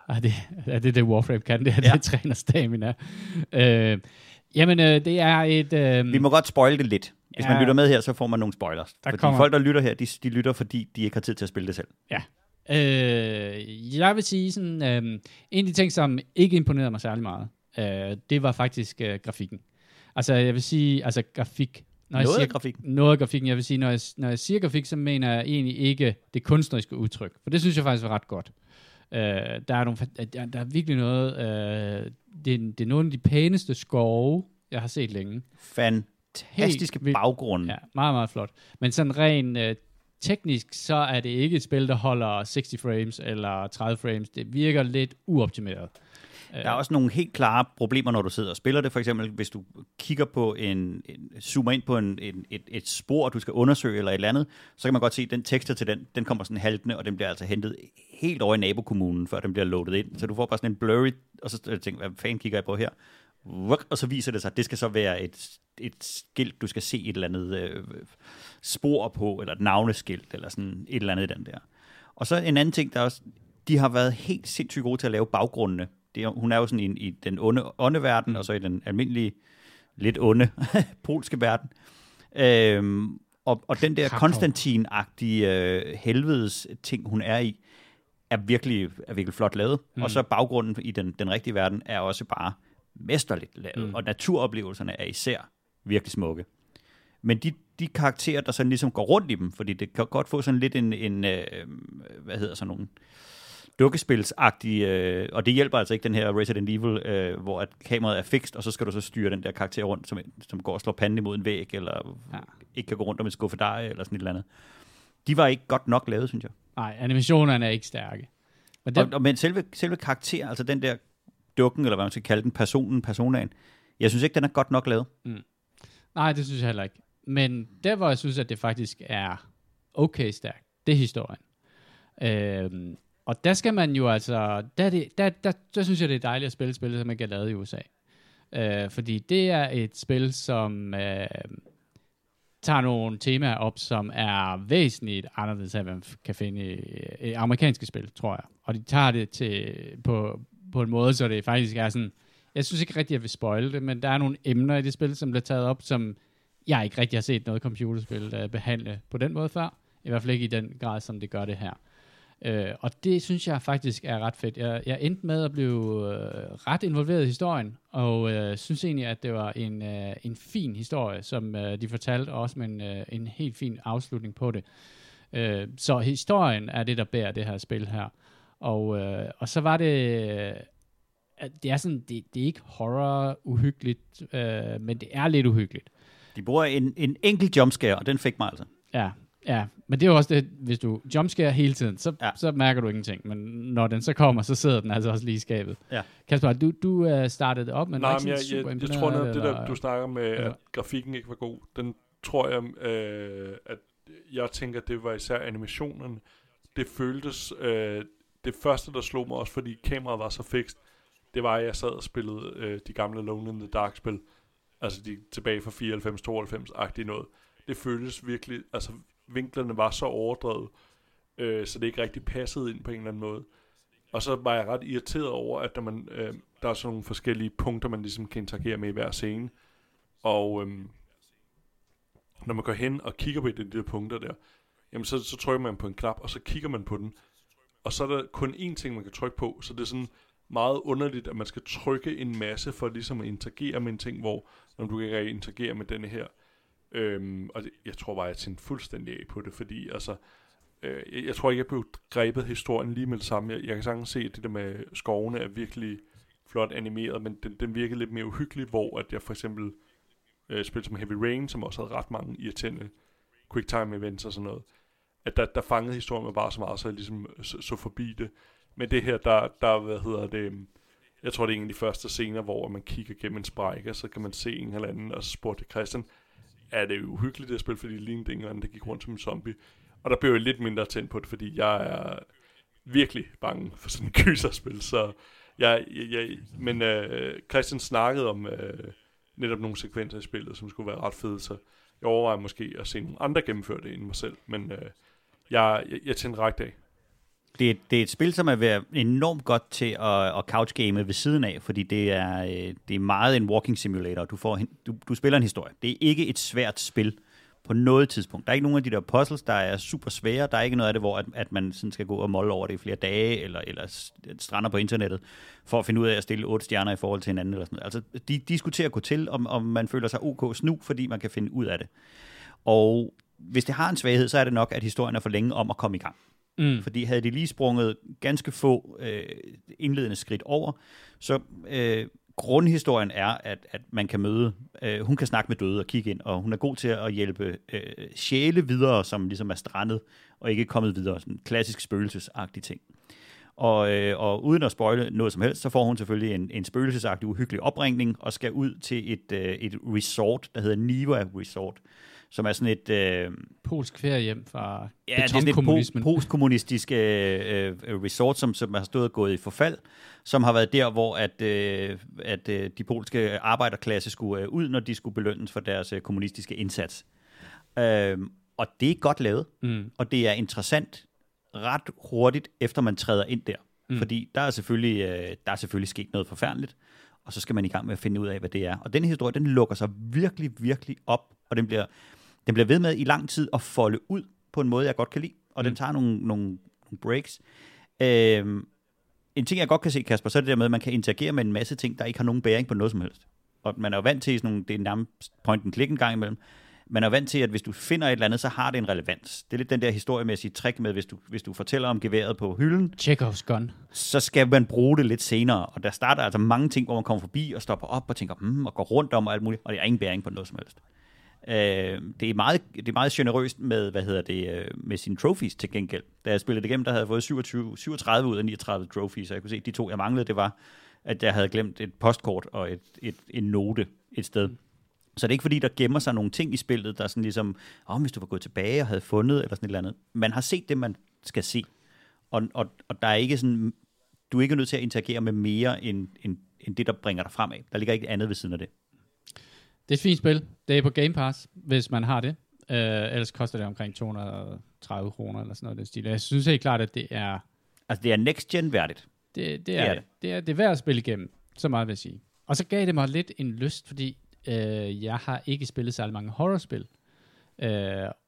Ah, det, er det det Warframe kan, det er Ja. det træner stamina. Øh, jamen, øh, det er et... Øh, Vi må godt spoile det lidt. Hvis Ja. man lytter med her, så får man nogle spoilers. Der fordi kommer- folk, der lytter her, de, de lytter, fordi de ikke har tid til at spille det selv. Øh, jeg vil sige sådan, øh, en af de ting, som ikke imponerede mig særlig meget, øh, det var faktisk øh, grafikken. Altså, jeg vil sige, altså grafik. Når jeg Noget siger, af grafikken. Noget af grafikken. Jeg vil sige, når jeg, når jeg siger grafik, så mener jeg egentlig ikke det kunstneriske udtryk. For det synes jeg faktisk var ret godt. Øh, der, er nogle, der, der er virkelig noget... Øh, det, er, det er nogle af de pæneste skove, jeg har set længe. Fantastiske baggrunde. Ja, meget, meget flot. Men sådan rent øh, teknisk, så er det ikke et spil, der holder 60 frames eller 30 frames. Det virker lidt uoptimeret. Der er også nogle helt klare problemer, når du sidder og spiller det. For eksempel, hvis du kigger på en, en zoomer ind på en, en, et, et spor, du skal undersøge eller et eller andet, så kan man godt se, at den tekster til den, den kommer sådan haltende, og den bliver altså hentet helt over i nabokommunen, før den bliver loadet ind. Så du får bare sådan en blurry, og så tænker hvad fanden kigger jeg på her? Og så viser det sig, at det skal så være et, et skilt, du skal se et eller andet øh, spor på, eller et navneskilt, eller sådan et eller andet i den der. Og så en anden ting, der også, de har været helt sindssygt gode til at lave baggrundene. Det hun er jo sådan i, i den onde åndeverden, og så i den almindelige, lidt onde polske verden. Øhm, og, og den der Konstantin-agtige øh, helvedes ting, hun er i, er virkelig, er virkelig flot lavet. Mm. Og så baggrunden i den, den rigtige verden er også bare mesterligt lavet. Mm. Og naturoplevelserne er især virkelig smukke. Men de, de karakterer, der sådan ligesom går rundt i dem, fordi det kan godt få sådan lidt en, en øh, hvad hedder sådan nogle, dukkespilsagtige, øh, og det hjælper altså ikke den her Resident Evil, øh, hvor at kameraet er fikst, og så skal du så styre den der karakter rundt, som, som går og slår panden imod en væg, eller ja. ikke kan gå rundt om en skuffedej, eller sådan et eller andet. De var ikke godt nok lavet, synes jeg. Nej, animationerne er ikke stærke. Men, det... og, og, men selve, selve karakter, altså den der dukken, eller hvad man skal kalde den, personen, personaen, jeg synes ikke, den er godt nok lavet. Mm. Nej, det synes jeg heller ikke. Men der, hvor jeg synes, at det faktisk er okay stærkt, det er historien. Øhm, og der skal man jo altså, der, det, der, der, der synes jeg, det er dejligt at spille spil, som man kan lave i USA. Øh, fordi det er et spil, som øh, tager nogle temaer op, som er væsentligt anderledes, end man kan finde i, i amerikanske spil, tror jeg. Og de tager det til, på, på en måde, så det faktisk er sådan, jeg synes ikke rigtig, at jeg vil spoil det, men der er nogle emner i det spil, som bliver taget op, som jeg ikke rigtig har set noget computerspil uh, behandle på den måde før. I hvert fald ikke i den grad, som det gør det her. Uh, og det synes jeg faktisk er ret fedt. Jeg, jeg endte med at blive uh, ret involveret i historien, og uh, synes egentlig, at det var en, uh, en fin historie, som uh, de fortalte, også med en, uh, en helt fin afslutning på det. Uh, så historien er det, der bærer det her spil her. Og, uh, og så var det det er sådan, det, det er ikke horror uhyggeligt, øh, men det er lidt uhyggeligt. De bruger en, en enkelt jumpscare, og den fik mig altså. Ja, ja, men det er jo også det, hvis du jumpscare hele tiden, så, ja. så mærker du ingenting, men når den så kommer, så sidder den altså også lige i skabet. Ja. Kasper, du, du uh, startede op, men Nej, men jeg, jeg, jeg, jeg tror netop, det der, du snakker med, at grafikken ikke var god, den tror jeg, øh, at jeg tænker, det var især animationen. Det føltes, øh, det første, der slog mig også, fordi kameraet var så fikst, det var, at jeg sad og spillede øh, de gamle Lone in the Dark-spil. Altså de tilbage fra 94-92-agtige noget. Det føltes virkelig, altså vinklerne var så overdrevet, øh, så det ikke rigtig passede ind på en eller anden måde. Og så var jeg ret irriteret over, at der, man, øh, der er sådan nogle forskellige punkter, man ligesom kan interagere med i hver scene. Og øh, når man går hen og kigger på de der punkter der, jamen så, så trykker man på en knap, og så kigger man på den. Og så er der kun én ting, man kan trykke på, så det er sådan, meget underligt, at man skal trykke en masse for ligesom at interagere med en ting, hvor når du kan interagere med denne her. Øhm, og det, jeg tror bare, jeg tænkte fuldstændig af på det, fordi altså, øh, jeg, jeg tror ikke, jeg blev grebet historien lige med det samme. Jeg, jeg kan sagtens se, at det der med skovene er virkelig flot animeret, men den, den virkede lidt mere uhyggelig, hvor at jeg for eksempel øh, spillede som Heavy Rain, som også havde ret mange irriterende quick time events og sådan noget, at der, der fangede historien mig bare så meget, så jeg ligesom så, så forbi det. Men det her, der, der hvad hedder det, øhm, jeg tror det er en af de første scener, hvor man kigger gennem en sprække, så kan man se en eller anden, og så spurgte Christian, er det uhyggeligt at spille, fordi det lignede en eller anden, der gik rundt som en zombie. Og der blev jeg lidt mindre tændt på det, fordi jeg er virkelig bange for sådan en gyserspil, så jeg, jeg, jeg men øh, Christian snakkede om øh, netop nogle sekvenser i spillet, som skulle være ret fede, så jeg overvejer måske at se nogle andre gennemføre det end mig selv, men øh, jeg, jeg, jeg tændte ret af det, det er et spil, som er været enormt godt til at, at couchgame ved siden af, fordi det er, øh, det er meget en walking simulator. Du, får, du, du spiller en historie. Det er ikke et svært spil på noget tidspunkt. Der er ikke nogen af de der puzzles, der er super svære. Der er ikke noget af det, hvor at, at man sådan skal gå og molde over det i flere dage, eller, eller strander på internettet, for at finde ud af at stille otte stjerner i forhold til hinanden. Eller sådan noget. Altså, de diskuterer gå til, om, om man føler sig ok snu, fordi man kan finde ud af det. Og hvis det har en svaghed, så er det nok, at historien er for længe om at komme i gang. Mm. Fordi havde de lige sprunget ganske få øh, indledende skridt over, så øh, grundhistorien er, at, at man kan møde, øh, hun kan snakke med døde og kigge ind, og hun er god til at hjælpe øh, sjæle videre, som ligesom er strandet og ikke kommet videre. Sådan en klassisk spøgelsesagtig ting. Og, øh, og uden at spoile noget som helst, så får hun selvfølgelig en, en spøgelsesagtig uhyggelig opringning og skal ud til et, øh, et resort, der hedder Niva Resort, som er sådan et... Øh, Polsk feriehjem fra Ja, det er sådan et po- postkommunistisk øh, øh, resort, som, som har stået og gået i forfald, som har været der, hvor at, øh, at øh, de polske arbejderklasse skulle øh, ud, når de skulle belønnes for deres øh, kommunistiske indsats. Øh, og det er godt lavet, Mm. og det er interessant ret hurtigt, efter man træder ind der. Mm. Fordi der er, selvfølgelig, øh, der er selvfølgelig sket noget forfærdeligt, og så skal man i gang med at finde ud af, hvad det er. Og den historie, den lukker sig virkelig, virkelig op, og den bliver, den bliver ved med i lang tid at folde ud på en måde, jeg godt kan lide. Og mm. den tager nogle, nogle, nogle breaks. Øhm, en ting, jeg godt kan se, Kasper, så er det der med, at man kan interagere med en masse ting, der ikke har nogen bæring på noget som helst. Og man er jo vant til sådan nogle, det er nærmest point and click en gang imellem. Man er vant til, at hvis du finder et eller andet, så har det en relevans. Det er lidt den der historiemæssige trick med, hvis du, hvis du fortæller om geværet på hylden, Chekhovs gun. så skal man bruge det lidt senere. Og der starter altså mange ting, hvor man kommer forbi og stopper op og tænker, hmm, og går rundt om og alt muligt, og det er ingen bæring på noget som helst. Øh, det er meget, det er meget generøst med, hvad hedder det, øh, med sine trophies til gengæld. Da jeg spillede det igennem, der havde jeg fået 27, 37 ud af 39 trophies, og jeg kunne se, at de to, jeg manglede, det var, at jeg havde glemt et postkort og et, et, en note et sted. Så det er ikke fordi, der gemmer sig nogle ting i spillet, der er sådan ligesom, oh, hvis du var gået tilbage og havde fundet, eller sådan et eller andet. Man har set det, man skal se. Og, og, og der er ikke sådan, du er ikke nødt til at interagere med mere, end, end, end det, der bringer dig fremad. Der ligger ikke andet ved siden af det. Det er et fint spil. Det er på Game Pass, hvis man har det. Uh, ellers koster det omkring 230 kroner eller sådan noget. Den stil. Jeg synes helt klart, at det er, Altså, det er next-gen værdigt. det, det, er, er det. Det, er, det er værd at spille igennem. Så meget vil jeg sige. Og så gav det mig lidt en lyst, fordi uh, jeg har ikke spillet særlig mange horrorspil. Uh,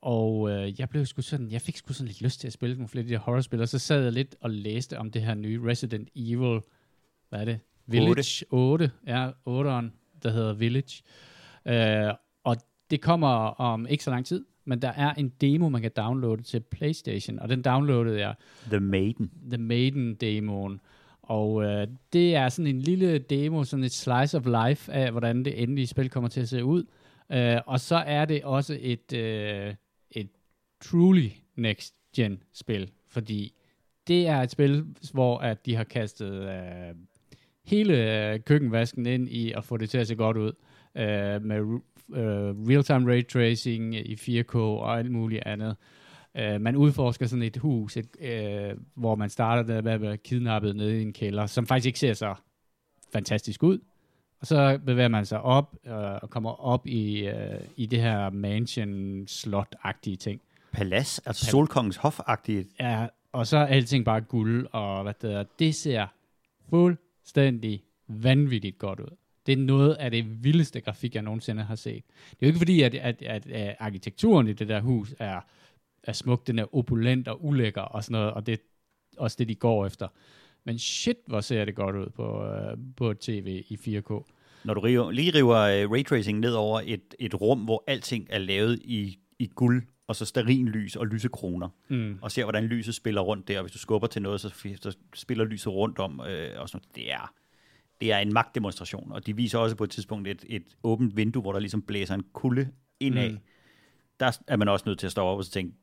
og uh, jeg blev sgu sådan, jeg fik sgu sådan lidt lyst til at spille nogle flere af de der horrorspil, og så sad jeg lidt og læste om det her nye Resident Evil, hvad er det? Village 8, ja, 8'eren, der hedder Village. Uh, og det kommer om ikke så lang tid, men der er en demo, man kan downloade til PlayStation, og den downloadede jeg, The Maiden. The Maiden-demoen. Og øh, det er sådan en lille demo, sådan et slice of life af, hvordan det endelige spil kommer til at se ud. Øh, og så er det også et, øh, et truly next-gen spil, fordi det er et spil, hvor at de har kastet øh, hele øh, køkkenvasken ind i at få det til at se godt ud. Øh, med øh, real-time ray tracing i 4K og alt muligt andet. Øh, man udforsker sådan et hus, et, øh, hvor man starter der med at være kidnappet nede i en kælder, som faktisk ikke ser så fantastisk ud. Og så bevæger man sig op øh, og kommer op i, øh, i det her mansion-slot-agtige ting. Palads, altså Solkongens hof-agtige. Ja, og så er alting bare guld, og hvad det, er. det ser fuldstændig vanvittigt godt ud. Det er noget af det vildeste grafik, jeg nogensinde har set. Det er jo ikke fordi, at, at, at, at arkitekturen i det der hus er, er smuk, den er opulent og ulækker og sådan noget, og det er også det, de går efter. Men shit, hvor ser det godt ud på, øh, på tv i 4K. Når du river, lige river uh, raytracing ned over et, et rum, hvor alting er lavet i, i guld, og så stearinlys og lysekroner, Mm. og ser, hvordan lyset spiller rundt der, og hvis du skubber til noget, så, så spiller lyset rundt om, øh, og sådan noget. Det er, det er en magtdemonstration, og de viser også på et tidspunkt et, et åbent vindue, hvor der ligesom blæser en kulde indad. Mm. Der er man også nødt til at stå op og tænke,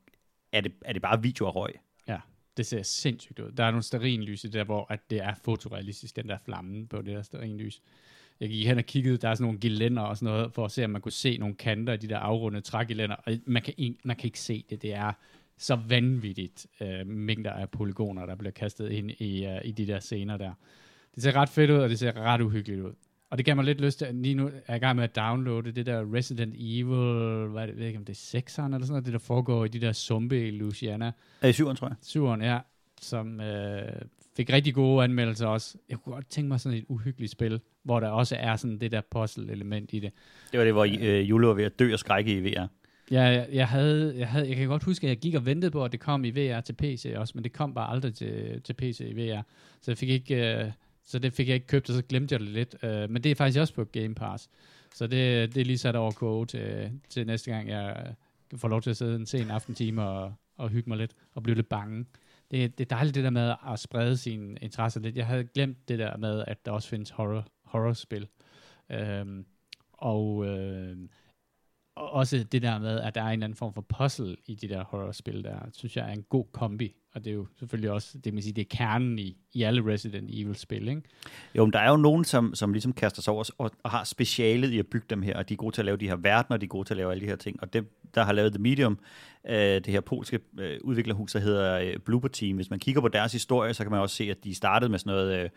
er det, er det bare video og røg? Ja, det ser sindssygt ud. Der er nogle stearinlys i der, hvor at det er fotorealistisk, den der flamme på det der stearinlys. Jeg gik hen og kiggede, der er sådan nogle gelænder og sådan noget, for at se, om man kunne se nogle kanter i de der afrundede trægelænder, og man kan, ikke, man kan ikke se det. Det er så vanvittigt øh, mængder af polygoner, der bliver kastet ind i, øh, i de der scener der. Det ser ret fedt ud, og det ser ret uhyggeligt ud. Og det gav mig lidt lyst til, lige nu er jeg i gang med at downloade det der Resident Evil, hvad er det, jeg ved ikke om det er 6'eren eller sådan noget, det der foregår i de der sumpe i Louisiana. Øh, syveren, tror jeg. Syveren, ja, som øh, fik rigtig gode anmeldelser også. Jeg kunne godt tænke mig sådan et uhyggeligt spil, hvor der også er sådan det der puzzle-element i det. Det var det, hvor øh, Jule var ved at dø og skrække i VR. Ja, jeg, jeg, havde, jeg, havde, jeg kan godt huske, at jeg gik og ventede på, at det kom i VR til PC også, men det kom bare aldrig til, til PC i VR. Så jeg fik ikke... Øh, så det fik jeg ikke købt, og så glemte jeg det lidt. Øh, men det er faktisk også på Game Pass. Så det, det er lige sat over KO til, til næste gang, jeg får lov til at sidde en sen aftentime og, og hygge mig lidt, og blive lidt bange. Det, det er dejligt det der med at sprede sine interesser lidt. Jeg havde glemt det der med, at der også findes horror, horrorspil. Øhm, og øh, også det der med, at der er en eller anden form for puzzle i de der horrorspil der, synes jeg er en god kombi. Og det er jo selvfølgelig også, det man sige, det er kernen i, i alle Resident Evil-spil, ikke? Jo, men der er jo nogen, som, som ligesom kaster sig over og, og har specialet i at bygge dem her, og de er gode til at lave de her verdener, de er gode til at lave alle de her ting. Og det, der har lavet The Medium, øh, det her polske øh, udviklerhus, der hedder øh, Blooper Team. Hvis man kigger på deres historie, så kan man også se, at de startede med sådan noget... Øh,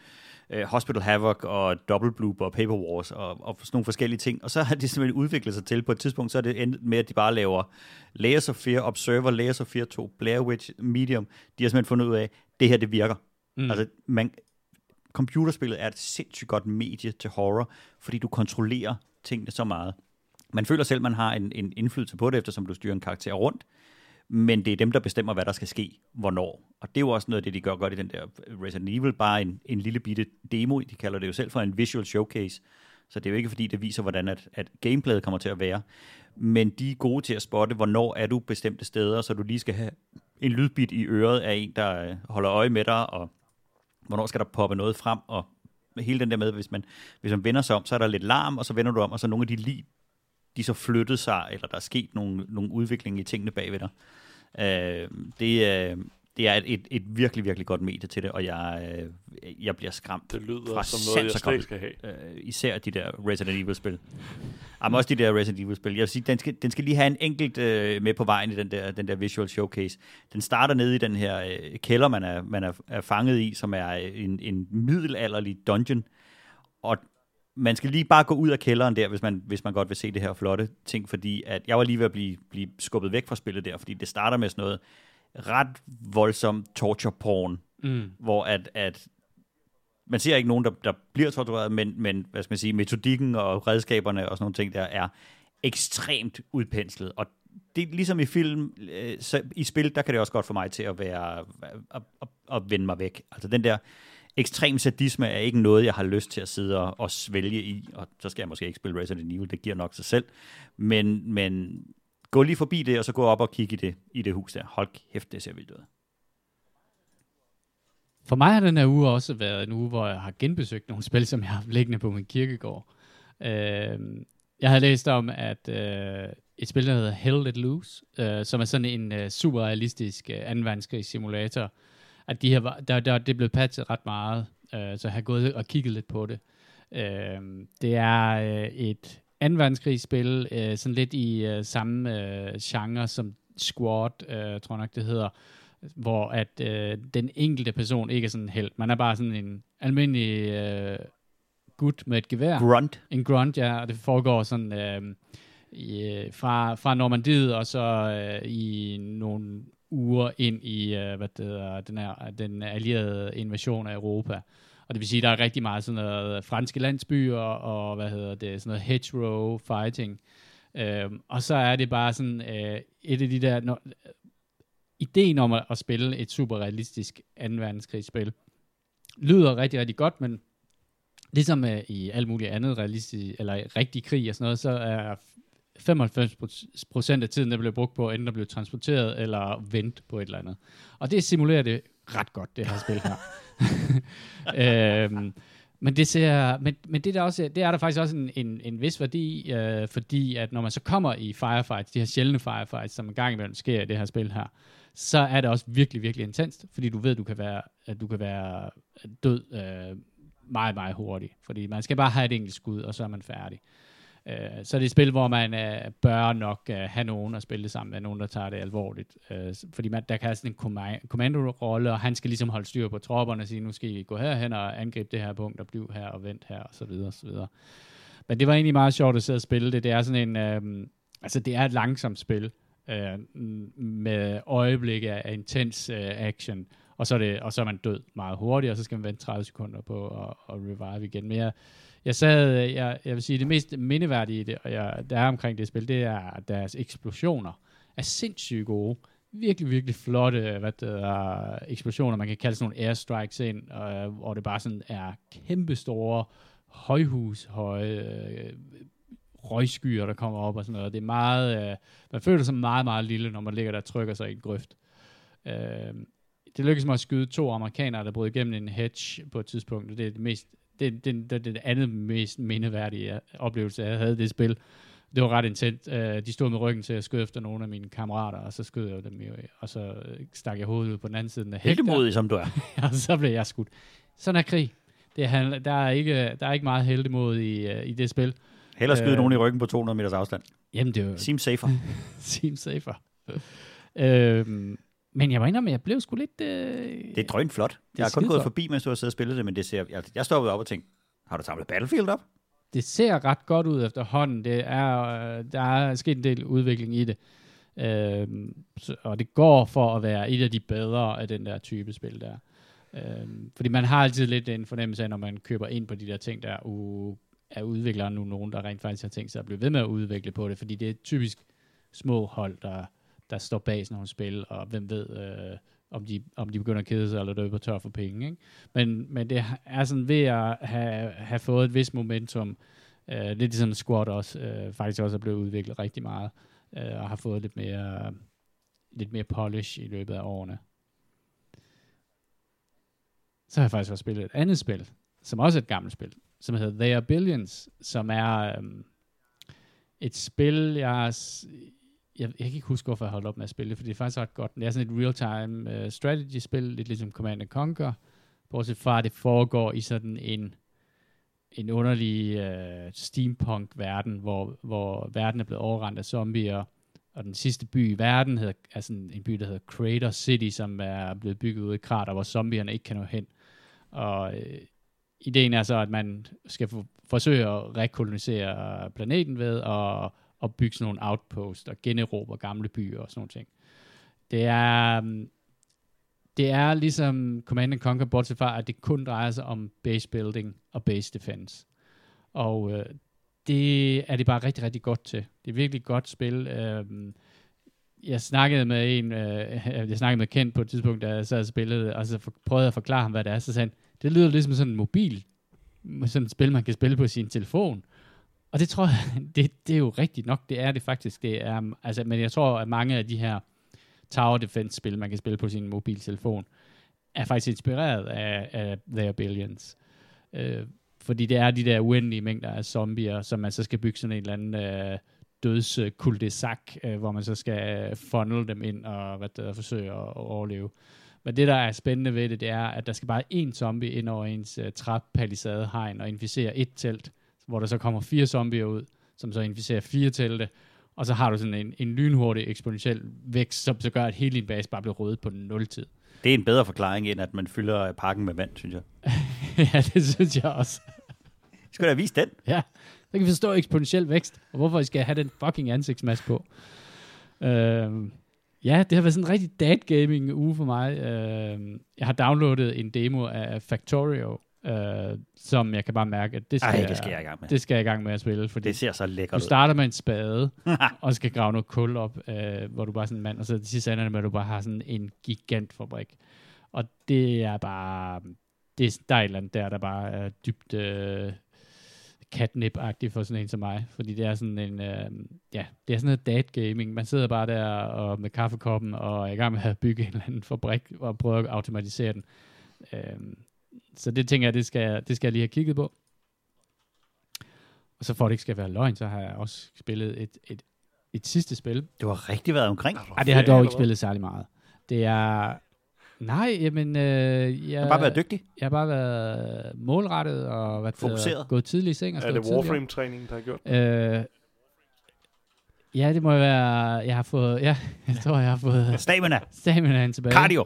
øh Hospital Havoc og Double Bloop og Paper Wars og, og sådan nogle forskellige ting. Og så har de simpelthen udviklet sig til, på et tidspunkt, så er det endt med, at de bare laver Layers of Fear, Observer, Layers of Fear 2, Blair Witch, Medium. De har simpelthen fundet ud af, at det her, det virker. Mm. Altså, man, computerspillet er et sindssygt godt medie til horror, fordi du kontrollerer tingene så meget. Man føler selv, man har en, en indflydelse på det, eftersom du styrer en karakter rundt men det er dem, der bestemmer, hvad der skal ske, hvornår. Og det er jo også noget af det, de gør godt i den der Resident Evil, bare en, en lille bitte demo, de kalder det jo selv for en visual showcase, så det er jo ikke fordi, det viser, hvordan at, at gameplayet kommer til at være, men de er gode til at spotte, hvornår er du bestemte steder, så du lige skal have en lydbit i øret af en, der øh, holder øje med dig, og hvornår skal der poppe noget frem, og hele den der med, hvis man, hvis man vender sig om, så er der lidt larm, og så vender du om, og så nogle af de lige de så flyttet sig, eller der er sket nogle, nogle udvikling i tingene bagved dig. Øh, det, øh, det er et, et, et virkelig, virkelig godt medie til det, og jeg, øh, jeg bliver skræmt. Det lyder fra som noget, jeg slet skal have. Øh, især de der Resident Evil-spil. Jamen også de der Resident Evil-spil. Jeg vil sige, den skal, den skal lige have en enkelt øh, med på vejen i den der, den der visual showcase. Den starter nede i den her øh, kælder, man er, man er, er fanget i, som er en, en middelalderlig dungeon. Og man skal lige bare gå ud af kælderen der, hvis man, hvis man godt vil se det her flotte ting, fordi at jeg var lige ved at blive, blive skubbet væk fra spillet der, fordi det starter med sådan noget ret voldsom torture porn, mm. hvor at, at man ser ikke nogen, der, der bliver tortureret, men, men hvad skal man sige, metodikken og redskaberne og sådan nogle ting der er ekstremt udpenslet, og det ligesom i film, øh, så i spil, der kan det også godt få mig til at være, at, at, at vende mig væk. Altså den der, ekstrem sadisme er ikke noget, jeg har lyst til at sidde og, og svælge i, og så skal jeg måske ikke spille Resident Evil, det giver nok sig selv. Men, men gå lige forbi det, og så gå op og kigge i det, i det hus der. Hold kæft, det ser vildt ud. For mig har den her uge også været en uge, hvor jeg har genbesøgt nogle spil, som jeg har liggende på min kirkegård. Øh, jeg har læst om, at øh, et spil, der hedder Hell Let Loose, øh, som er sådan en øh, super realistisk øh, simulator, at de her, der, der, det er blevet patchet ret meget, øh, så jeg har gået og kigget lidt på det. Øh, det er øh, et anden verdenskrigsspil, øh, sådan lidt i øh, samme øh, genre som Squad, øh, tror jeg nok det hedder, hvor at øh, den enkelte person ikke er sådan en held. Man er bare sådan en almindelig øh, gut med et gevær. Grunt. En grunt, ja, og det foregår sådan øh, i, fra, fra Normandiet og så øh, i nogle uger ind i uh, hvad det hedder, den, her, den allierede invasion af Europa. Og det vil sige, at der er rigtig meget sådan noget franske landsbyer og hvad hedder det, sådan noget hedgerow fighting. Øhm, og så er det bare sådan øh, et af de der... Når, ideen om at, at spille et super realistisk 2. verdenskrigsspil lyder rigtig, rigtig godt, men ligesom øh, i alt muligt andet realistisk, eller rigtig krig og sådan noget, så er 95% af tiden, der bliver brugt på, enten at blive transporteret eller vente på et eller andet. Og det simulerer det ret godt, det her spil her. øhm, men det ser, men, men det, der også, det er der faktisk også en, en, en vis værdi, øh, fordi at når man så kommer i firefights, de her sjældne firefights, som en gang imellem sker i det her spil her, så er det også virkelig, virkelig intenst, fordi du ved, du kan være, at du kan være død øh, meget, meget hurtigt. Fordi man skal bare have et enkelt skud, og så er man færdig. Øh, Øh, så det er et spil, hvor man øh, bør nok øh, have nogen at spille sammen med, nogen, der tager det alvorligt. Øh, fordi man, der kan have sådan en kommandorolle, og han skal ligesom holde styr på tropperne og sige, nu skal I gå herhen og angribe det her punkt, og blive her og vent her, og så videre, og så videre. Men det var egentlig meget sjovt at sidde og spille det. Det er sådan en, øh, altså det er et langsomt spil, øh, med øjeblik af intens øh, action, og så, er det, og så er man død meget hurtigt, og så skal man vente 30 sekunder på at, at revive igen. Men jeg, jeg sad, øh, jeg, jeg vil sige, det mest mindeværdige, det, og jeg, der er omkring det spil, det er deres eksplosioner. Er sindssygt gode. Virkelig, virkelig flotte øh, hvad det er, eksplosioner. Man kan kalde sådan nogle airstrikes ind, og, øh, hvor det bare sådan er kæmpestore højhus, høje øh, røgskyer, der kommer op og sådan noget. Det er meget, øh, man føler sig meget, meget lille, når man ligger der og trykker sig i en grøft. Øh, det lykkedes mig at skyde to amerikanere, der brød igennem en hedge på et tidspunkt. Det er det mest det, det, det, det andet mest mindeværdige oplevelse, jeg havde det spil. Det var ret intens. Øh, de stod med ryggen til at skyde efter nogle af mine kammerater, og så skød jeg dem jo, og så øh, stak jeg hovedet ud på den anden side af Heldemodig som du er. og så blev jeg skudt. Sådan er krig. Det er, der, er ikke, der er ikke meget heldemod i, øh, i det spil. Heller skyde Øh. nogen i ryggen på 200 meters afstand. Jamen, det er jo Seems safer. seems safer. øhm, men jeg må indrømme, at jeg blev sgu lidt... Øh, Det er drønt flot. Jeg har kun gået forbi, mens du har siddet og spillet det, men det ser, jeg, jeg stoppede op og tænkte, har du samlet Battlefield op? det ser ret godt ud efterhånden. Det er, øh, der er sket en del udvikling i det. Så, og det går for at være et af de bedre af den der type spil der. Øhm, fordi man har altid lidt en fornemmelse af, når man køber ind på de der ting, der uh, er udviklere nu nogen, der rent faktisk har tænkt sig at blive ved med at udvikle på det, fordi det er typisk små hold, der, der står bag sådan nogle spil, og hvem ved, øh, om, de, om de begynder at kede sig eller løber tør for penge. Ikke? Men, men det er sådan ved at have, have fået et vist momentum, øh, lidt ligesom Squad også, øh, faktisk også er blevet udviklet rigtig meget, øh, og har fået lidt mere, lidt mere polish i løbet af årene. Så har jeg faktisk også spillet et andet spil, som også er et gammelt spil, som hedder They Are Billions, som er øhm, et spil, jeg, jeg, jeg kan ikke huske, hvorfor jeg holdt op med at spille det, for det er faktisk ret godt. Det er sådan et real-time uh, strategy-spil, lidt ligesom Command Conquer, bortset fra, at det foregår i sådan en, en underlig uh, steampunk-verden, hvor, hvor verden er blevet overrendt af zombier, og den sidste by i verden hedder, er sådan en by, der hedder Crater City, som er blevet bygget ud i krater, hvor zombierne ikke kan nå hen. Og øh, ideen er så, at man skal få, forsøge at rekolonisere planeten ved at, at bygge sådan nogle outposts og generobre gamle byer og sådan nogle ting. Det er, mm, det er ligesom Command and Conquer, bortset fra, at det kun drejer sig om base building og base defense. Og øh, det er det bare rigtig, rigtig godt til. Det er virkelig godt spil. Øh, jeg snakkede med en, øh, jeg snakkede med Kent på et tidspunkt, da jeg sad og spillede, og så for, prøvede jeg at forklare ham, hvad det er. Så sagde han, det lyder ligesom sådan en mobil, sådan et spil, man kan spille på sin telefon. Og det tror jeg, det, det er jo rigtigt nok, det er det faktisk. Det er, mm, altså, men jeg tror, at mange af de her tower defense spil, man kan spille på sin mobiltelefon, er faktisk inspireret af, af Their Billions. Øh, fordi det er de der uendelige mængder af zombier, som man så skal bygge sådan en eller anden øh, døds kuldesak, øh, hvor man så skal øh, funnel dem ind og hvad det forsøge at, at overleve. Men det, der er spændende ved det, det er, at der skal bare én zombie ind over ens øh, trap trappalisade hegn og inficere et telt, hvor der så kommer fire zombier ud, som så inficerer fire telte, og så har du sådan en, en lynhurtig eksponentiel vækst, som så gør, at hele din base bare bliver rødet på nul-tid. Det er en bedre forklaring, end at man fylder parken med vand, synes jeg. ja, det synes jeg også. Skal du have vist den? Ja, så kan vi forstå eksponentiel vækst, og hvorfor I skal have den fucking ansigtsmaske på. Øhm, ja, det har været sådan en rigtig dad gaming uge for mig. Øhm, jeg har downloadet en demo af Factorio, øh, som jeg kan bare mærke, at det skal, Ej, det skal jeg i gang med. det skal jeg i gang med at spille, fordi Det ser så du lækkert ud. starter med en spade, og skal grave noget kul op, øh, hvor du bare er sådan en mand, og så til sidst ender det med, at du bare har sådan en gigantfabrik. Og det er bare, det er, der er et eller andet der, der bare er dybt øh, catnip-agtigt for sådan en som mig, fordi det er sådan en, øh, ja, det er sådan noget dad gaming. Man sidder bare der og med kaffekoppen og er i gang med at bygge en eller anden fabrik og prøve at automatisere den. Øh, så det tænker jeg, det skal, det skal jeg lige have kigget på. Og så for at det ikke skal være løgn, så har jeg også spillet et, et, et sidste spil. Du har rigtig været omkring. Ej, det har jeg dog ikke spillet særlig meget. Det er... Nej, jamen... Øh, jeg, har bare været dygtig. jeg har bare været målrettet og det hedder, Fokuseret. gået tidligt i seng og Er det. Warframe-træningen, der har gjort? Øh, ja, det må være... Jeg har fået... Ja, jeg tror, jeg har fået Stamina. stamina tilbage. Cardio.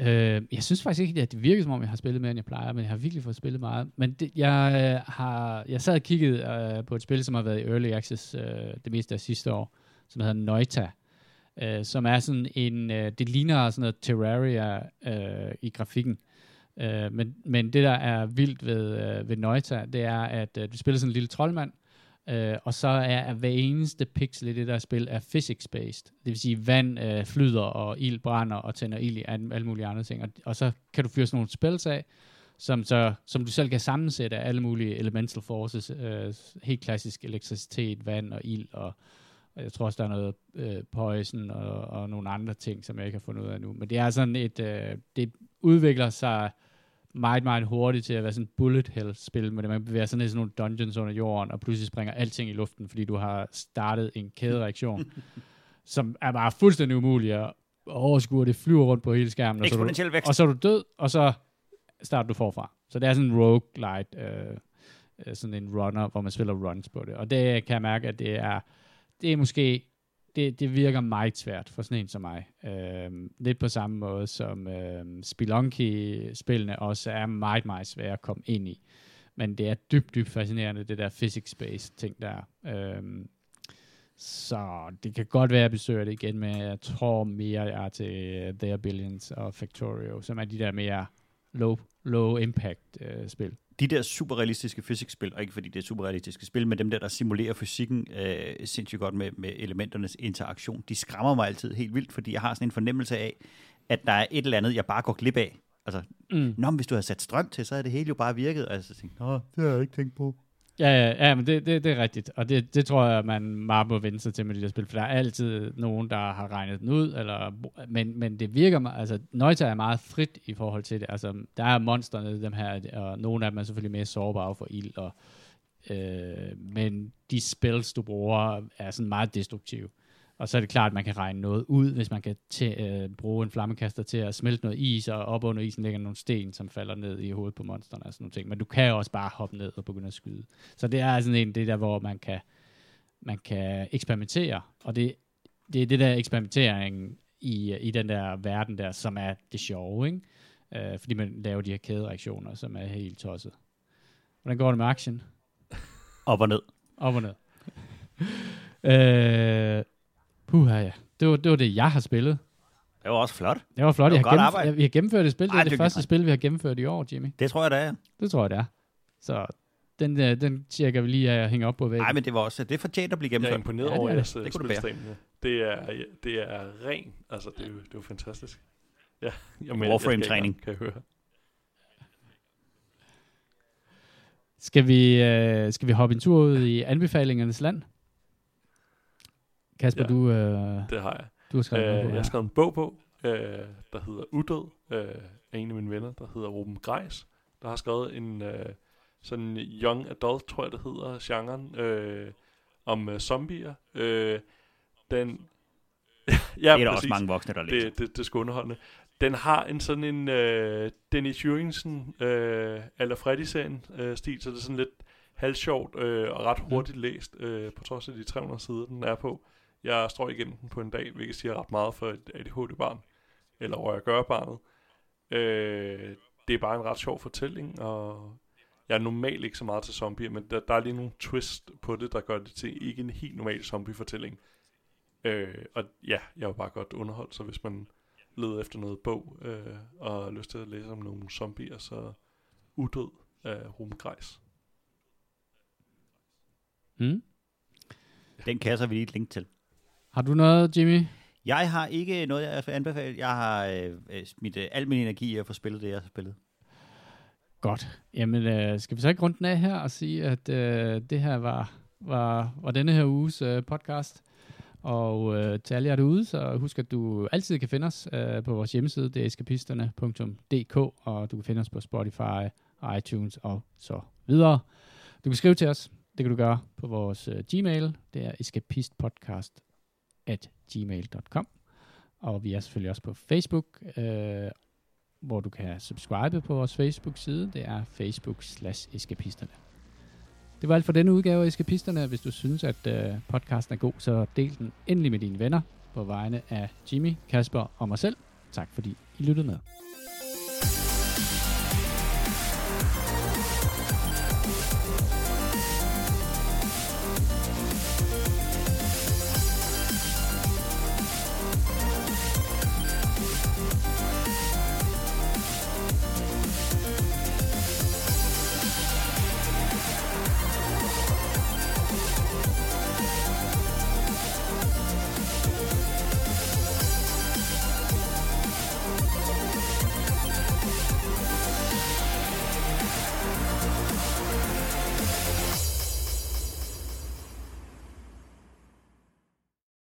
Øh, jeg synes faktisk ikke, at det virker som om, jeg har spillet mere, end jeg plejer, men jeg har virkelig fået spillet meget. Men det, jeg, øh, har, jeg sad og kiggede øh, på et spil, som har været i Early Access øh, det meste af sidste år, som hedder Noita, øh, som er sådan en, øh, det ligner sådan noget Terraria øh, i grafikken. Øh, men, men det, der er vildt ved, øh, ved Noita, det er, at øh, du spiller sådan en lille troldmand, Øh, og så er, hver eneste pixel i det der spil er physics-based. Det vil sige, vand øh, flyder, og ild brænder, og tænder ild i alle, alle mulige andre ting. Og, og så kan du fyre sådan nogle spells af, som, så, som du selv kan sammensætte af alle mulige elemental forces. Øh, helt klassisk elektricitet, vand og ild, og, og jeg tror også, der er noget øh, poison og, og nogle andre ting, som jeg ikke har fundet ud af nu. Men det er sådan et, øh, det udvikler sig meget, meget hurtigt til at være sådan et bullet hell spil, men man bevæger sig ned i sådan nogle dungeons under jorden, og pludselig springer alting i luften, fordi du har startet en kædereaktion, som er bare fuldstændig umulig at overskue, og det flyver rundt på hele skærmen, og så, du, vækst. og så er du død, og så starter du forfra. Så det er sådan en roguelite, øh, øh, sådan en runner, hvor man spiller runs på det. Og det kan jeg mærke, at det er, det er måske, det, det virker meget svært for sådan en som mig. Øh, lidt på samme måde som øh, Spelunky-spillene også er meget, meget svære at komme ind i. Men det er dybt, dybt fascinerende, det der physics-based ting der. Øhm, så det kan godt være, at jeg besøger det igen, men jeg tror mere, jeg er til uh, Billions og Factorio, som er de der mere low, low impact uh, spil de der superrealistiske fysikspil, og ikke fordi det er superrealistiske spil, men dem der, der simulerer fysikken øh, sindssygt godt med, med elementernes interaktion, de skræmmer mig altid helt vildt, fordi jeg har sådan en fornemmelse af, at der er et eller andet, jeg bare går glip af. Altså, Mm. Nå, hvis du havde sat strøm til, så havde det hele jo bare virket. Og så tænkte jeg, Nå, det har jeg ikke tænkt på. Ja, ja, ja men det, det, det er rigtigt. Og det, det tror jeg, man meget må vende sig til med de der spil, for der er altid nogen, der har regnet den ud, eller, men, men det virker, mig- altså Noita er meget frit i forhold til det. Altså, der er monsterne, dem her, og nogle af dem er selvfølgelig mere sårbare for ild, og, øh, men de spil, du bruger, er sådan meget destruktive. Og så er det klart, at man kan regne noget ud, hvis man kan øh, bruge en flammekaster til at smelte noget is, og op under isen ligger nogle sten, som falder ned i hovedet på monsterne og sådan nogle ting. Men du kan også bare hoppe ned og begynde at skyde. Så det er sådan en, det der, hvor man kan, man kan eksperimentere, og det, det er det der eksperimentering i, i den der verden der, som er det sjove, ikke? Øh, fordi man laver de her kædereaktioner, som er helt tosset. Hvordan går det med action? Op og ned. Op og ned. øh, puha, ja. Det var, det var det, jeg har spillet. Det var også flot. Det var flot. Det Jeg var har, godt gennemf- arbejde. jeg, vi har gennemført et spil. Det Ej, er det dygtig første spil, vi har gennemført i år, Jimmy. Det tror jeg, det er. Det tror jeg, det er. Så den, øh, den tjekker vi lige at hænge op på væggen. Nej, men det var også, det er fortjent at blive Jeg er gennemført. imponeret Ja, det over er jeres Det det kunne du bære. spilstamina. Det er, det er ren. Altså, det er jo, det er jo fantastisk. Ja, jamen, Warframe-træning. Kan jeg høre. Skal vi, øh, skal vi hoppe en tur ud i anbefalingernes land? Kasper, Ja. du, øh, Det har jeg. du har skrevet Øh, på jeg har skrevet en bog på, øh, der hedder Udød, øh, af en af mine venner, der hedder Ruben Greis, der har skrevet en øh, sådan young adult, tror jeg det hedder, genren, øh, om øh, zombier. Øh, den, ja, det er der præcis. også mange voksne, der læser. det, det, det er sgu underholdende. Den har en sådan en øh, Dennis Jørgensen øh, eller Freddy-serien øh, stil, så det er sådan lidt halvsjovt øh, og ret hurtigt læst, øh, på trods af de 300 sider, den er på. Jeg står igennem den på en dag, hvilket siger ret meget for et ADHD-barn, eller hvor jeg gør barnet. Øh, det er bare en ret sjov fortælling, og jeg er normalt ikke så meget til zombier, men der, der er lige nogle twist på det, der gør det til ikke en helt normal zombie-fortælling. Øh, og ja, jeg var bare godt underholdt, så hvis man leder efter noget bog, øh, og har lyst til at læse om nogle zombier, så Udød af Ruben Greis. Mm? Den kasser vi lige et link til. Har du noget, Jimmy? Jeg har ikke noget, jeg vil anbefale. Jeg har øh, øh, smidt øh, al min energi i at få spillet det, jeg har spillet. Godt. Jamen, øh, skal vi så ikke runde den af her og sige, at øh, det her var, var, var denne her uges øh, podcast. Og øh, til alle jer derude, så husk, at du altid kan finde os øh, på vores hjemmeside, det er eskapisterne.dk, og du kan finde os på Spotify, iTunes og så videre. Du kan skrive til os, det kan du gøre på vores øh, Gmail, det er escapistpodcast at gmail.com. Og vi er selvfølgelig også på Facebook, øh, hvor du kan subscribe på vores Facebook-side. Det er facebook slash eskapisterne. Det var alt for denne udgave af Eskapisterne. Hvis du synes, at øh, podcasten er god, så del den endelig med dine venner på vegne af Jimmy, Kasper og mig selv. Tak fordi I lyttede med.